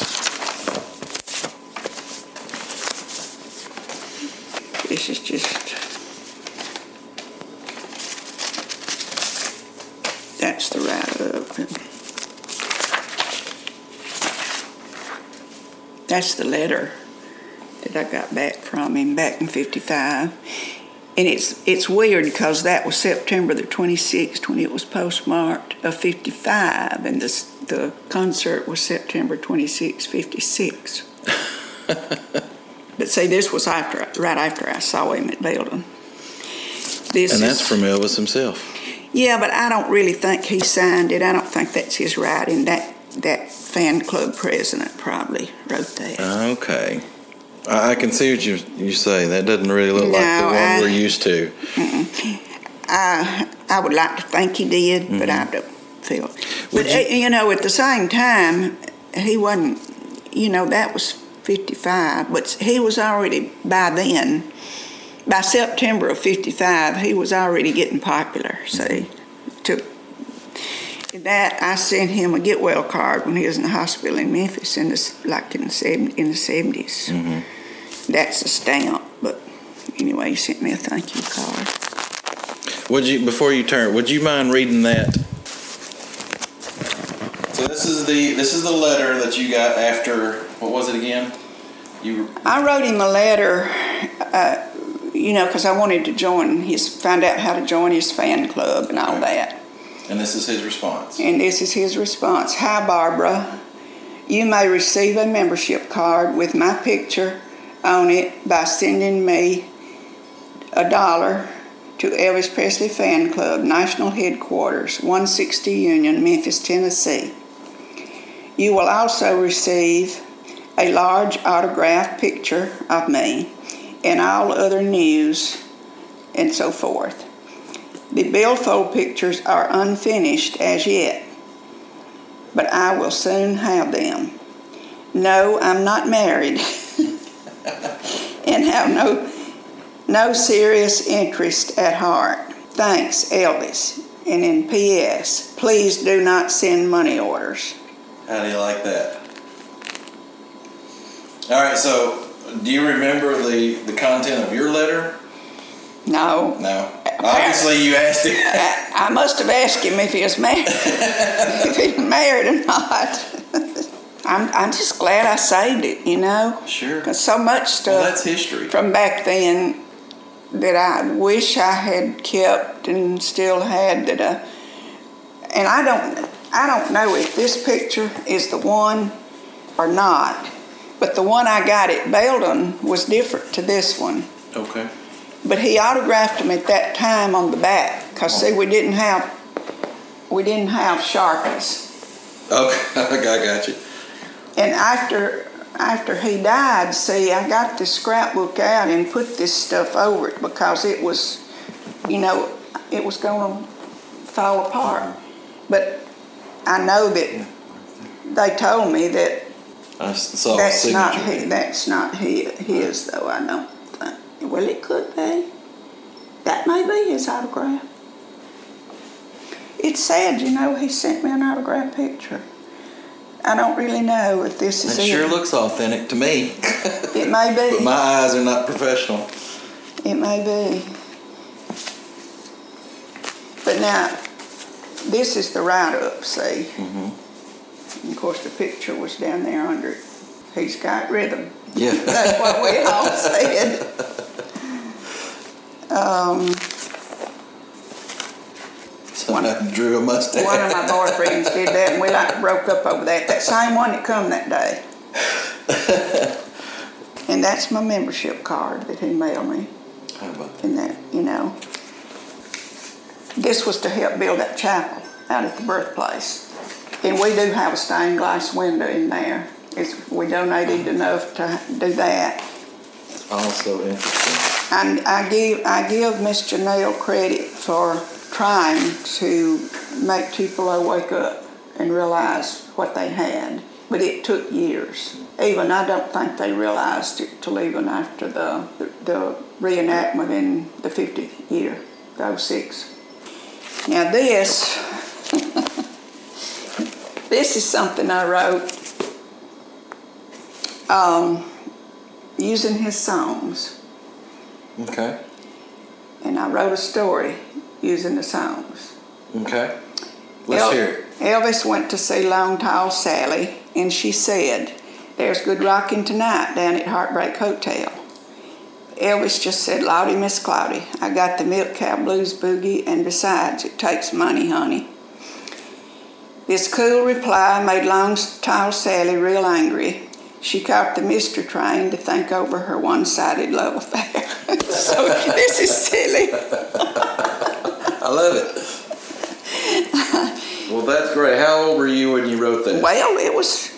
this is just. That's the write up. That's the letter that I got back from him back in '55, and it's it's weird because that was September the 26th when it was postmarked of '55, and this the concert was September 26, '56. but see, this was after right after I saw him at Belden. This And that's is- from Elvis himself. yeah, but I don't really think he signed it. I don't think that's his writing. That that fan club president probably wrote that. Okay. I I can see what you you say. That doesn't really look like the one I- we're used to. I I would like to think he did, but I don't feel. But Mm-hmm. You- uh, you know, at the same time, he wasn't. You know, that was fifty-five, but he was already by then. By September of fifty-five, he was already getting popular. See, to that I sent him a get well card when he was in the hospital in Memphis in the like in the seven, in the 70s That's a stamp, but anyway, he sent me a thank you card. Would you before you turn? Would you mind reading that? So this is the this is the letter that you got after what was it again? You I wrote him a letter, uh, you know, because I wanted to join his, find out how to join his fan club and all that. And this is his response. And this is his response Hi, Barbara. You may receive a membership card with my picture on it by sending me a dollar to Elvis Presley Fan Club, National Headquarters, 160 Union, Memphis, Tennessee. You will also receive a large autographed picture of me and all other news and so forth. The billfold pictures are unfinished as yet, but I will soon have them. No, I'm not married <laughs> and have no, no serious interest at heart. Thanks, Elvis. And in P.S., please do not send money orders. How do you like that? All right. So, do you remember the the content of your letter? No. No. Obviously, you asked him. I, I must have asked him if he was married, <laughs> if he's married or not. I'm, I'm just glad I saved it, you know? Sure. Because so much stuff. Well, that's history. From back then that I wish I had kept and still had that I, and I don't, I don't know if this picture is the one or not, but the one I got at Belden was different to this one. Okay. But he autographed them at that time on the back, cause see, we didn't have, we didn't have Sharpies. Okay, <laughs> I got you. And after after he died, see, I got this scrapbook out and put this stuff over it because it was, you know, it was going to fall apart. But I know that they told me that I saw that's not his, that's not his, his though. I think. Well, it could be. That may be his autograph. It's sad, you know. He sent me an autograph picture. I don't really know if this is It it. sure looks authentic to me, It may be. <laughs> but my eyes are not professional. It may be. But now, this is the write-up, see? And of course, the picture was down there under it. He's got rhythm. Yeah. <laughs> That's what we all <laughs> said. Um, So I drew a mustache. one of my boyfriends did that, and we like broke up over that. That same one that come that day. <laughs> And that's my membership card that he mailed me. How about that? and that, you know. This was to help build that chapel out at the birthplace. And we do have a stained glass window in there. It's, we donated enough to do that. Also interesting. And I give, I give Miss Janelle credit for trying to make Tupelo wake up and realize what they had. But it took years. Even I don't think they realized it till even after the, the reenactment in the 50th year, the 06. Now this, <laughs> this is something I wrote um, using his songs Okay. and I wrote a story using the songs. Okay. Let's El- hear it. Elvis went to see Long Tall Sally, and she said, There's good rocking tonight down at Heartbreak Hotel. Elvis just said, Lawdy, Miss Clawdy, I got the Milk Cow Blues Boogie, and besides, it takes money, honey. This cool reply made Long Tall Sally real angry. She caught the Mystery Train to think over her one sided love affair. <laughs> so this is silly. <laughs> I love it. well, that's great. How old were you when you wrote that? Well, it was.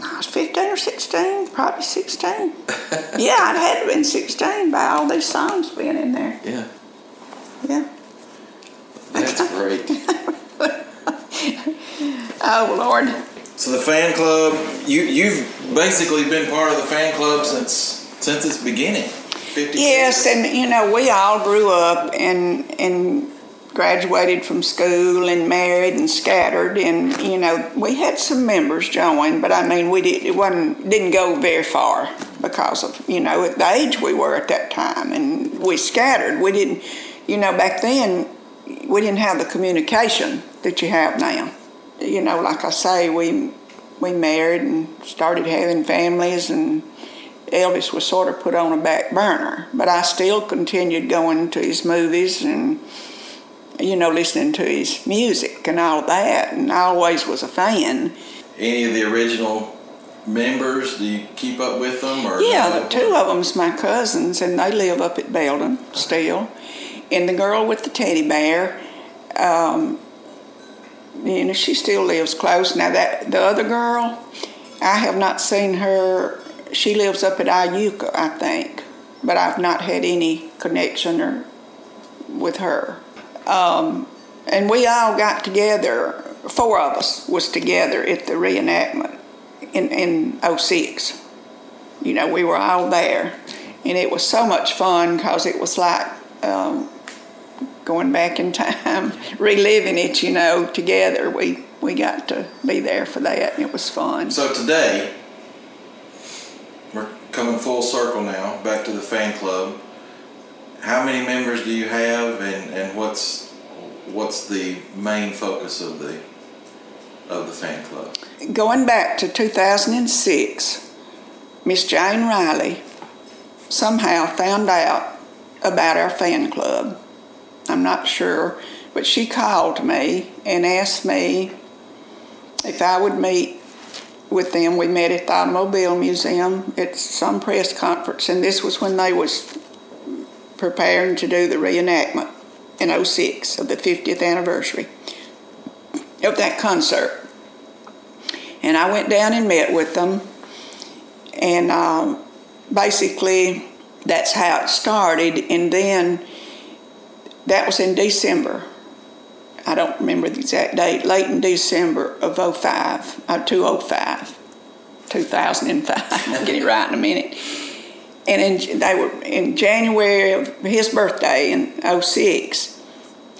I was 15 or 16, probably 16. <laughs> yeah, I'd had been 16 by all these songs being in there. Yeah. Yeah. That's great. Oh, Lord. So the fan club, you you've basically been part of the fan club since since its beginning. 56. Yes, and you know, we all grew up and and graduated from school and married and scattered and you know, we had some members join, but I mean we did it wasn't didn't go very far because of, you know, the age we were at that time and we scattered. We didn't you know, back then we didn't have the communication that you have now. You know, like I say, we we married and started having families and Elvis was sort of put on a back burner, but I still continued going to his movies and, you know, listening to his music and all that, and I always was a fan. Any of the original members? Do you keep up with them? Or Yeah, the two of them's my cousins, and they live up at Belden still. And the girl with the teddy bear, um, you know, she still lives close. Now that the other girl, I have not seen her. She lives up at Iuka, I think, but I've not had any connection or with her. Um, and we all got together. Four of us was together at the reenactment in in 06 you know, we were all there. And it was so much fun because it was like um, going back in time, reliving it, you know, together. We, we got to be there for that, and it was fun. So today, we're coming full circle now, back to the fan club. How many members do you have, and, and what's what's the main focus of the of the fan club? Going back to 2006, Miss Jane Riley somehow found out about our fan club. I'm not sure, but she called me and asked me if I would meet with them. We met at the Automobile Museum at some press conference, and this was when they was preparing to do the reenactment in 06 of the 50th anniversary of that concert. And I went down and met with them, and um, basically that's how it started. And then that was in December. I don't remember the exact date, late in December of 05, uh, 205, 2005. I'll <laughs> get it right in a minute. And in, they were in January of his birthday in 06,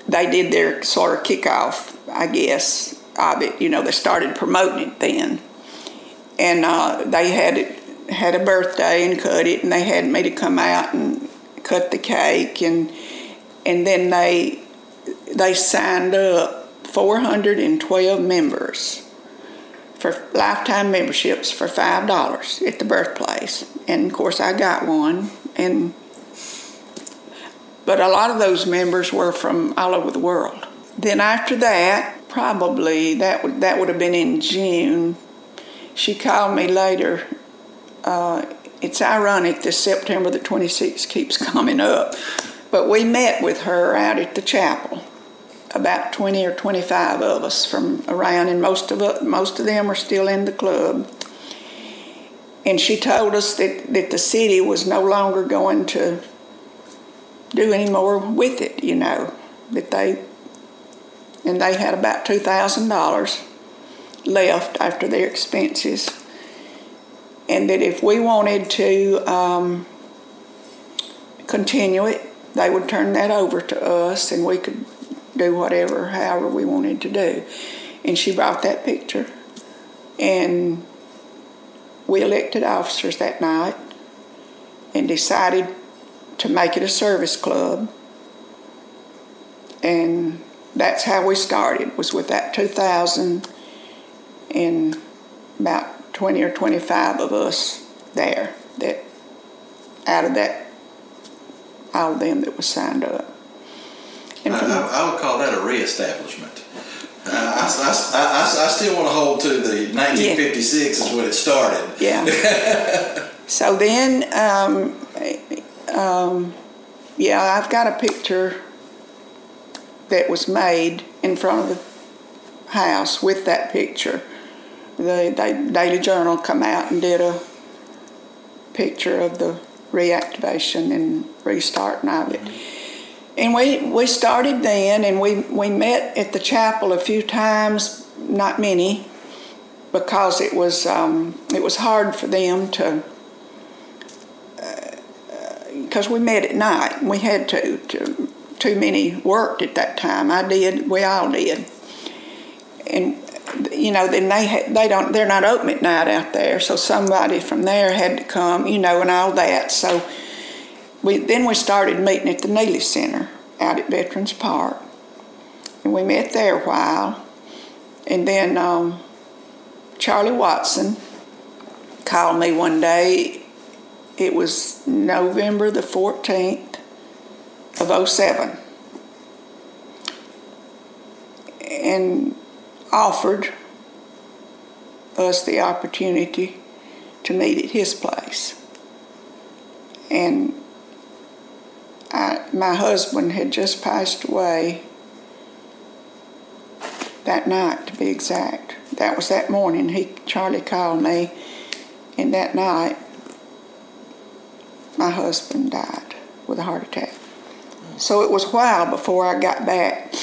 they did their sort of kickoff, I guess, of it. You know, they started promoting it then. And uh, they had it, had a birthday and cut it, and they had me to come out and cut the cake, and and then they they signed up 412 members for lifetime memberships for five dollars at the birthplace, and of course I got one, and but a lot of those members were from all over the world. Then after that, probably that would that would have been in June. She called me later. Uh, it's ironic this September the 26th keeps <laughs> coming up, but we met with her out at the chapel about 20 or 25 of us from around, and most of most of them are still in the club. And she told us that, that the city was no longer going to do any more with it, you know, that they, and they had about $2,000 left after their expenses. And that if we wanted to um, continue it, they would turn that over to us and we could do whatever, however we wanted to do. And she brought that picture. And we elected officers that night and decided to make it a service club. And that's how we started, was with that 2000 and about 20 or 25 of us there that out of that all of them that was signed up. I, And from, I, I would call that a reestablishment. Uh, I, I, I, I still want to hold to the 1956 is when it started. yeah. <laughs> so then, um, um, yeah, I've got a picture that was made in front of the house with that picture. The Da- Daily Journal come out and did a picture of the reactivation and restarting of it. And we, we started then, and we, we met at the chapel a few times, not many, because it was um, it was hard for them to. Because we met at night, we had to, to. Too many worked at that time. I did. We all did. And you know, then they had, they don't they're not open at night out there, so somebody from there had to come, you know, and all that. So we then we started meeting at the Neely Center out at Veterans Park, and we met there a while, and then um, Charlie Watson called me one day. It was November the fourteenth of 07. and offered us the opportunity to meet at his place. And I, my husband had just passed away that night, to be exact. That was that morning. He Charlie called me, and that night, my husband died with a heart attack. So it was a while before I got back,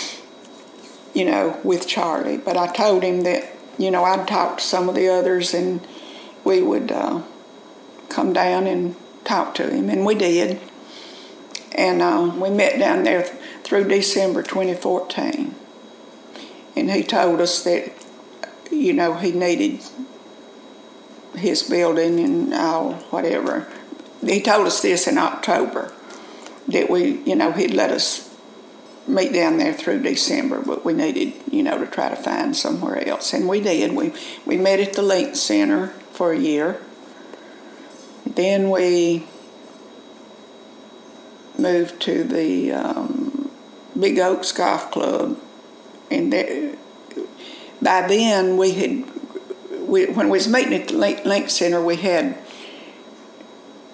you know, with Charlie. But I told him that, you know, I'd talk to some of the others, and we would uh, come down and talk to him, and we did. And uh, we met down there th- through December 2014. And he told us that, you know, he needed his building and all, whatever. He told us this in October that we, you know, he'd let us meet down there through December, but we needed, you know, to try to find somewhere else, and we did. We we met at the Link Center for a year. Then we moved to the um, Big Oaks Golf Club, and there, by then we had we, when we was meeting at the Link, Link Center, we had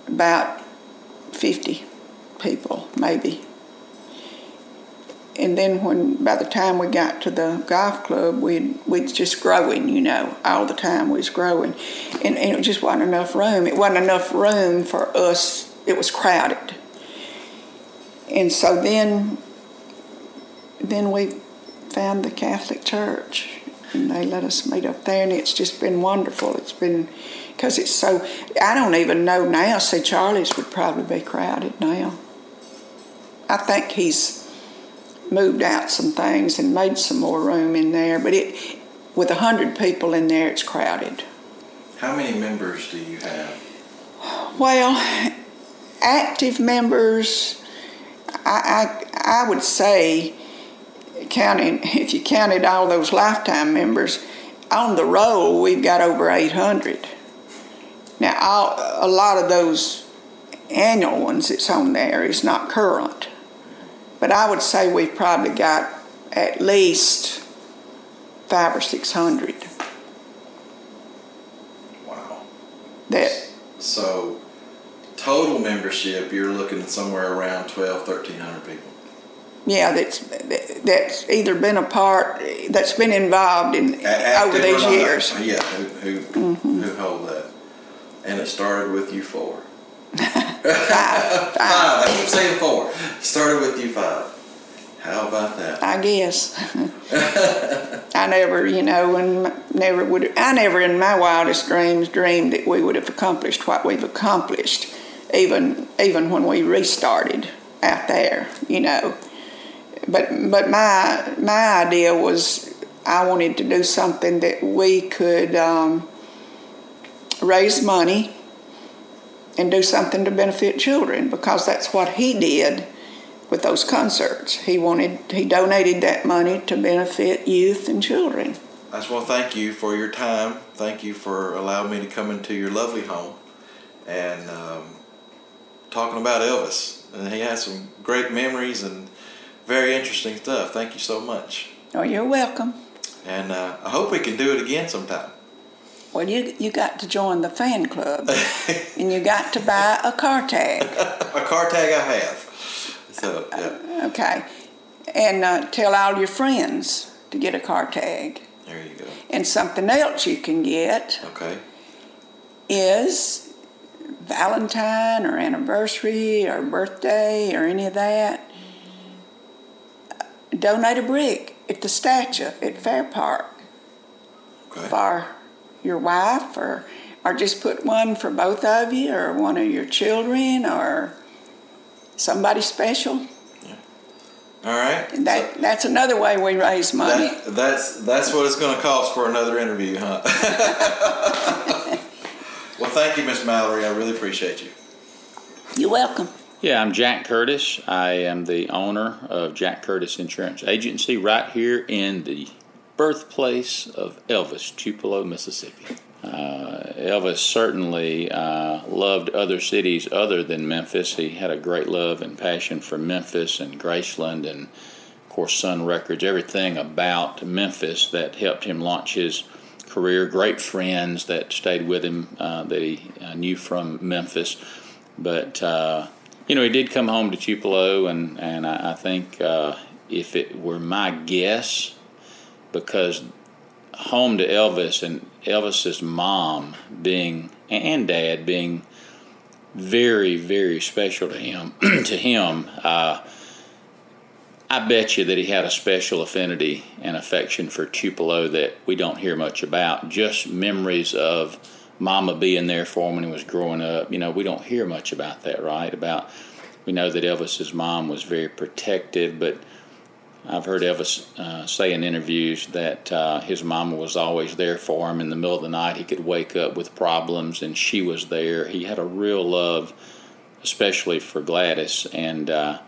about fifty people, maybe. And then when by the time we got to the golf club, we we just growing, you know, all the time we was growing, and, and it just wasn't enough room. It wasn't enough room for us. It was crowded, and so then then we found the Catholic Church, and they let us meet up there, and it's just been wonderful. It's been because it's so. I don't even know now. See, Charlie's would probably be crowded now. I think he's moved out some things and made some more room in there, but it with a hundred people in there, it's crowded. How many members do you have? Well, active members, I, I, I would say, counting if you counted all those lifetime members, on the roll we've got over 800. Now, a lot of those annual ones that's on there is not current, but I would say we've probably got at least five or six hundred Wow. that So, total membership, you're looking somewhere around 12, 1300 people. yeah that's that's either been a part that's been involved in active over these not. years. Yeah, who, who, mm-hmm. who hold that. And it started with you four. Five, five, Five. I keep saying four. Started with you five. How about that? I guess. <laughs> I never, you know, and never would. I never, in my wildest dreams, dreamed that we would have accomplished what we've accomplished, even even when we restarted out there, you know. But but my my idea was I wanted to do something that we could um, raise money and do something to benefit children because that's what he did with those concerts. He wanted he donated that money to benefit youth and children. I just want to thank you for your time. Thank you for allowing me to come into your lovely home and um, talking about Elvis. And he has some great memories and very interesting stuff. Thank you so much. Oh, you're welcome. And uh, I hope we can do it again sometime. Well, you you got to join the fan club, and you got to buy a car tag. <laughs> A car tag I have. So, yeah, Okay, and uh, tell all your friends to get a car tag. there you go. And something else you can get Okay. is Valentine or anniversary or birthday or any of that. Donate a brick at the statue at Fair Park Okay. for your wife or or just put one for both of you or one of your children or somebody special. Yeah. All right. And that that's another way we raise money. that, that's that's what it's going to cost for another interview, huh? <laughs> well, thank you, Miss Mallory. I really appreciate you. You're welcome. Yeah, I'm Jack Curtis. I am the owner of Jack Curtis Insurance Agency right here in the birthplace of Elvis, Tupelo, Mississippi. Uh, Elvis certainly uh, loved other cities other than Memphis. He had a great love and passion for Memphis and Graceland and, of course, Sun Records, everything about Memphis that helped him launch his career. Great friends that stayed with him uh, that he uh, knew from Memphis. But, uh, you know, he did come home to Tupelo, and, and I, I think uh, if it were my guess, because home to Elvis and Elvis's mom being and dad being very very special to him <clears throat> to him uh, I bet you that he had a special affinity and affection for Tupelo that we don't hear much about. Just memories of mama being there for him when he was growing up. You know we don't hear much about that right? About we know that Elvis's mom was very protective but I've heard Elvis uh, say in interviews that uh, his mama was always there for him in the middle of the night. He could wake up with problems, and she was there. He had a real love, especially for Gladys, and uh,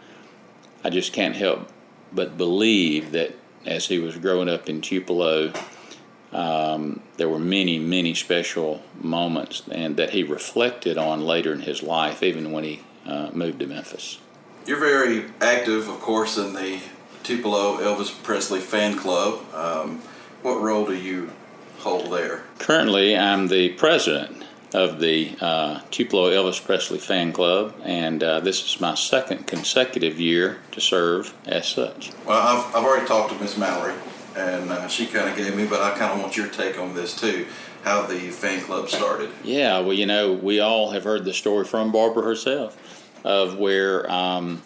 I just can't help but believe that as he was growing up in Tupelo, um, there were many, many special moments, and that he reflected on later in his life, even when he uh, moved to Memphis. You're very active, of course, in the Tupelo Elvis Presley fan club. Um, what role do you hold there? Currently, I'm the president of the uh, Tupelo Elvis Presley fan club, and uh, this is my second consecutive year to serve as such. Well, I've, I've already talked to Miss Mallory, and uh, she kind of gave me, but I kind of want your take on this too how the fan club started. Yeah, well, you know, we all have heard the story from Barbara herself of where um,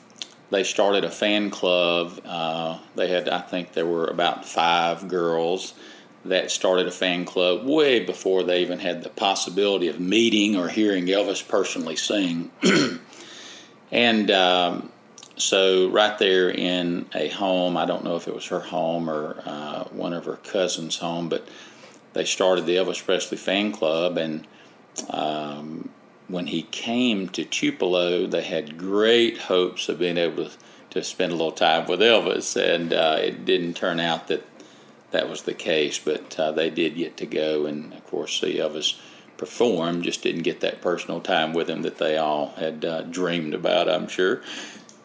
they started a fan club. Uh, they had, I think, there were about five girls that started a fan club way before they even had the possibility of meeting or hearing Elvis personally sing. <clears throat> and um, so, right there in a home, I don't know if it was her home or uh, one of her cousins' home, but they started the Elvis Presley fan club. And um, when he came to Tupelo, they had great hopes of being able to, to spend a little time with Elvis. And uh, it didn't turn out that that was the case, but uh, they did get to go and, of course, see Elvis perform. Just didn't get that personal time with him that they all had uh, dreamed about, I'm sure.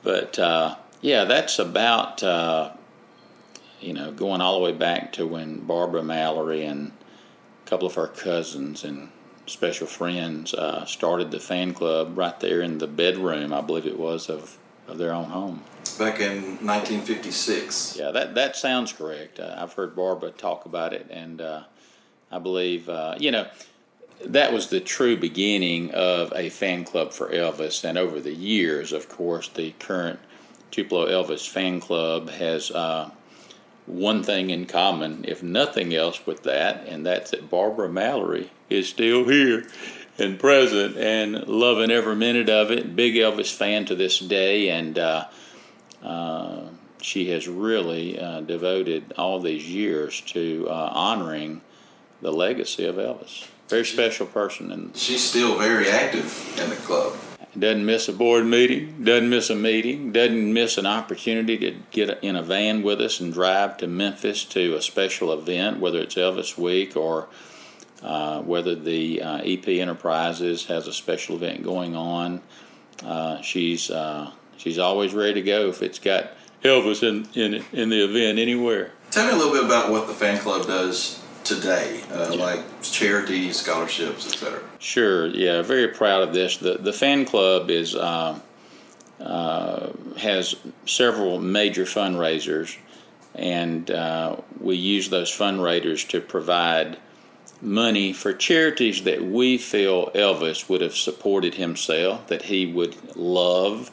But uh, yeah, that's about uh, you know going all the way back to when Barbara Mallory and a couple of her cousins and special friends uh, started the fan club right there in the bedroom, I believe it was of of their own home back in 1956. Yeah, that that sounds correct. Uh, I've heard Barbara talk about it, and uh, I believe uh, you know that was the true beginning of a fan club for Elvis. And over the years, of course, the current Tupelo Elvis fan club has uh, one thing in common, if nothing else, with that, and that's that Barbara Mallory is still here and present and loving every minute of it. Big Elvis fan to this day, and uh, uh, she has really uh, devoted all these years to uh, honoring the legacy of Elvis. Very special person, and she's still very active in the club. Doesn't miss a board meeting, doesn't miss a meeting, doesn't miss an opportunity to get in a van with us and drive to Memphis to a special event, whether it's Elvis Week or uh, whether the uh, EP Enterprises has a special event going on. Uh, she's she's always ready to go if it's got Elvis in, in, in the event anywhere. Tell me a little bit about what the fan club does today, uh, yeah. like charities, scholarships, etc. Sure. Yeah. Very proud of this. The the fan club is uh, uh, has several major fundraisers, and uh, we use those fundraisers to provide money for charities that we feel Elvis would have supported himself, that he would love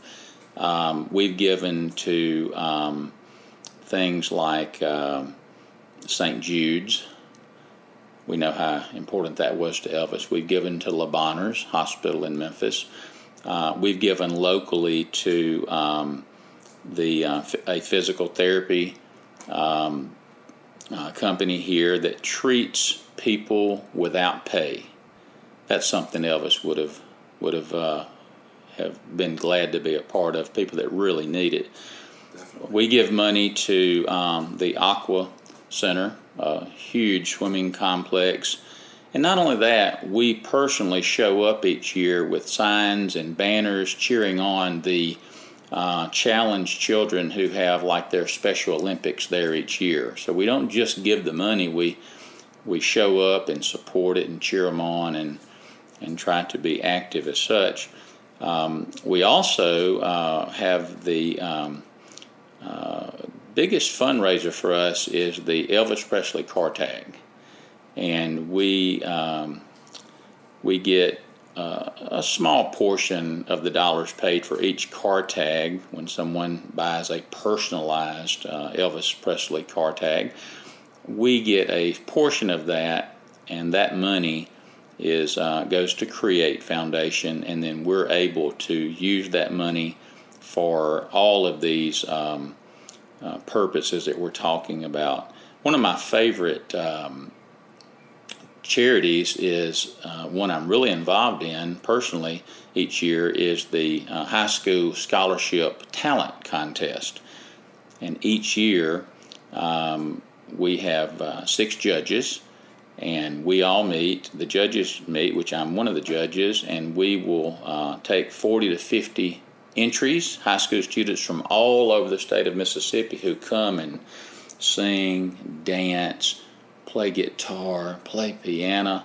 um, we've given to um, things like uh, St. Jude's. We know how important that was to Elvis. We've given to Le Bonheurs Hospital in Memphis. Uh, we've given locally to um, the uh, a physical therapy um, uh, company here that treats people without pay. That's something Elvis would have would have uh, have been glad to be a part of, people that really need it. Definitely. We give money to um, the Aqua Center, a huge swimming complex. And not only that, we personally show up each year with signs and banners cheering on the uh, challenged children who have like their Special Olympics there each year. So we don't just give the money, we, we show up and support it and cheer them on and, and try to be active as such. Um, we also uh, have the um, uh, biggest fundraiser for us is the Elvis Presley car tag, and we um, we get uh, a small portion of the dollars paid for each car tag when someone buys a personalized uh, Elvis Presley car tag. We get a portion of that, and that money is uh, goes to Create Foundation, and then we're able to use that money for all of these um, uh, purposes that we're talking about. One of my favorite um, charities is uh, one I'm really involved in personally each year is the uh, high school scholarship talent contest. and each year um, we have uh, six judges, and we all meet. The judges meet, which I'm one of the judges, and we will uh, take 40 to 50 entries, high school students from all over the state of Mississippi who come and sing, dance, play guitar, play piano,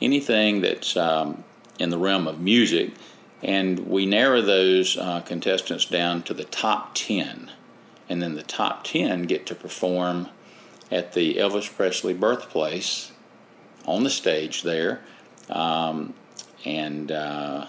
anything that's um, in the realm of music. And we narrow those uh, contestants down to the top 10. And then the top 10 get to perform at the Elvis Presley birthplace on the stage there. Um, and uh,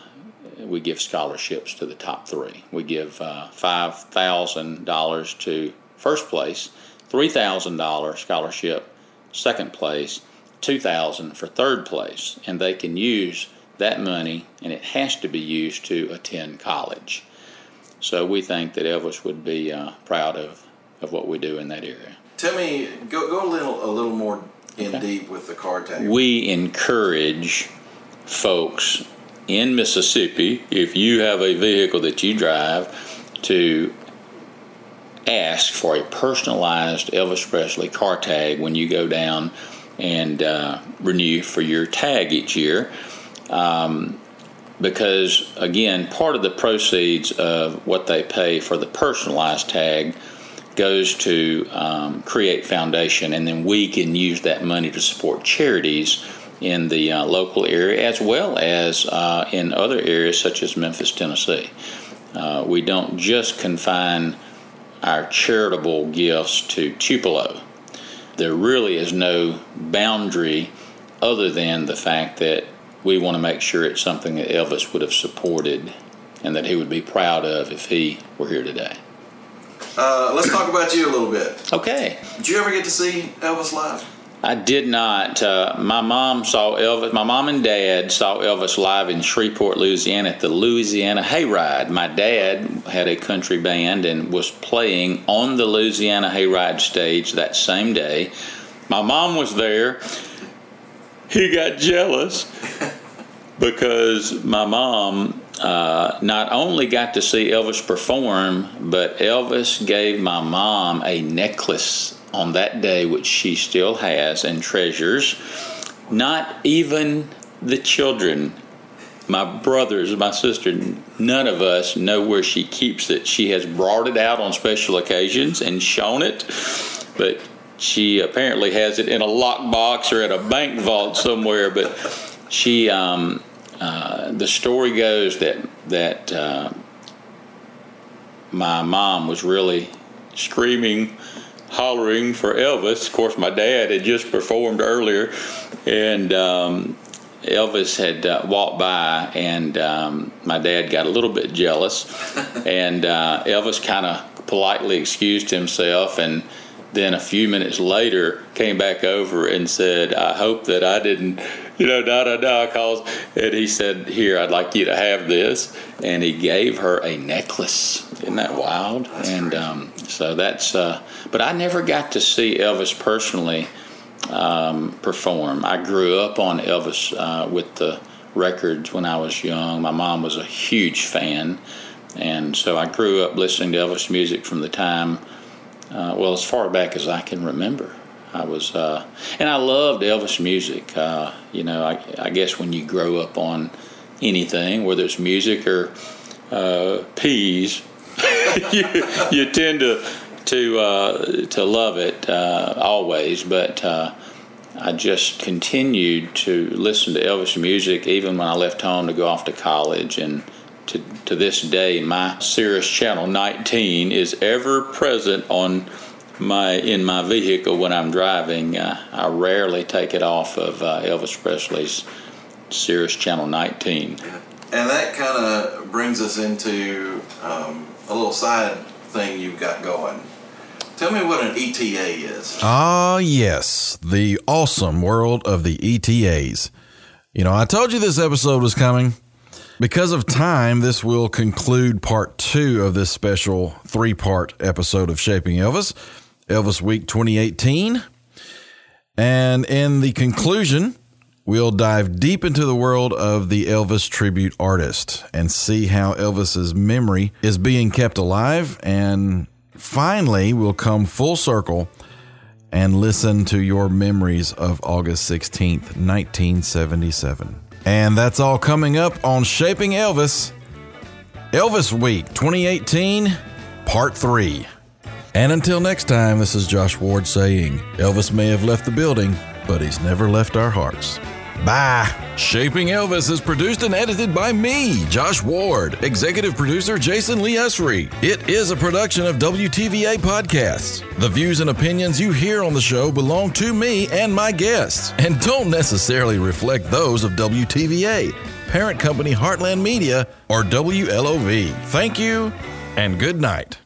we give scholarships to the top three. We give uh, $5,000 to first place, $3,000 scholarship second place, 2000 for third place, and they can use that money and it has to be used to attend college. So we think that Elvis would be uh, proud of, of what we do in that area. Tell me, go, go a little a little more in Okay. deep with the card tag. We encourage folks in Mississippi, if you have a vehicle that you drive, to ask for a personalized Elvis Presley car tag when you go down and uh, renew for your tag each year. Um, because, again, part of the proceeds of what they pay for the personalized tag goes to um, create foundation, and then we can use that money to support charities in the uh, local area as well as uh, in other areas such as Memphis, Tennessee. Uh, we don't just confine our charitable gifts to Tupelo. There really is no boundary other than the fact that we want to make sure it's something that Elvis would have supported and that he would be proud of if he were here today. Uh, let's talk about you a little bit. Okay. Did you ever get to see Elvis live? I did not. Uh, my mom saw Elvis. My mom and dad saw Elvis live in Shreveport, Louisiana, at the Louisiana Hayride. My dad had a country band and was playing on the Louisiana Hayride stage that same day. My mom was there. He got jealous <laughs> because my mom uh, not only got to see Elvis perform, but Elvis gave my mom a necklace on that day, which she still has and treasures. Not even the children, my brothers, my sister, none of us know where she keeps it. She has brought it out on special occasions and shown it, but she apparently has it in a lockbox or at a bank vault somewhere. But she, um, uh, the story goes that that uh, my mom was really screaming, hollering for Elvis. Of course, my dad had just performed earlier, and um, Elvis had uh, walked by, and um, my dad got a little bit jealous, <laughs> and uh, Elvis kind of politely excused himself and. Then a few minutes later, came back over and said, "I hope that I didn't, you know, da da da." Cause, and he said, "Here, I'd like you to have this," and he gave her a necklace. Isn't that wild? and um, so that's. Uh, but I never got to see Elvis personally um, perform. I grew up on Elvis uh, with the records when I was young. My mom was a huge fan, and so I grew up listening to Elvis music from the time, uh, well, as far back as I can remember. I was, uh, and I loved Elvis music. Uh, you know, I, I guess when you grow up on anything, whether it's music or uh, peas, <laughs> you, you tend to to uh, to love it uh, always. But uh, I just continued to listen to Elvis music even when I left home to go off to college and. To, to this day, my Sirius Channel 19 is ever present on my in my vehicle when I'm driving. Uh, I rarely take it off of uh, Elvis Presley's Sirius Channel 19. And that kind of brings us into um, a little side thing you've got going. Tell me what an ETA is. Ah, yes, the awesome world of the ETAs. You know, I told you this episode was coming. Because of time, this will conclude part two of this special three part episode of Shaping Elvis, Elvis Week 2018. And in the conclusion, we'll dive deep into the world of the Elvis tribute artist and see how Elvis's memory is being kept alive and finally we'll come full circle and listen to your memories of August 16th, 1977. And that's all coming up on Shaping Elvis, Elvis Week 2018, Part 3. And until next time, this is Josh Ward saying Elvis may have left the building, but he's never left our hearts. Bye. Shaping Elvis is produced and edited by me, Josh Ward, executive producer Jason Lee Esri. It is a production of WTVA Podcasts. The views and opinions you hear on the show belong to me and my guests and don't necessarily reflect those of WTVA, parent company Heartland Media, or WLOV. Thank you and good night.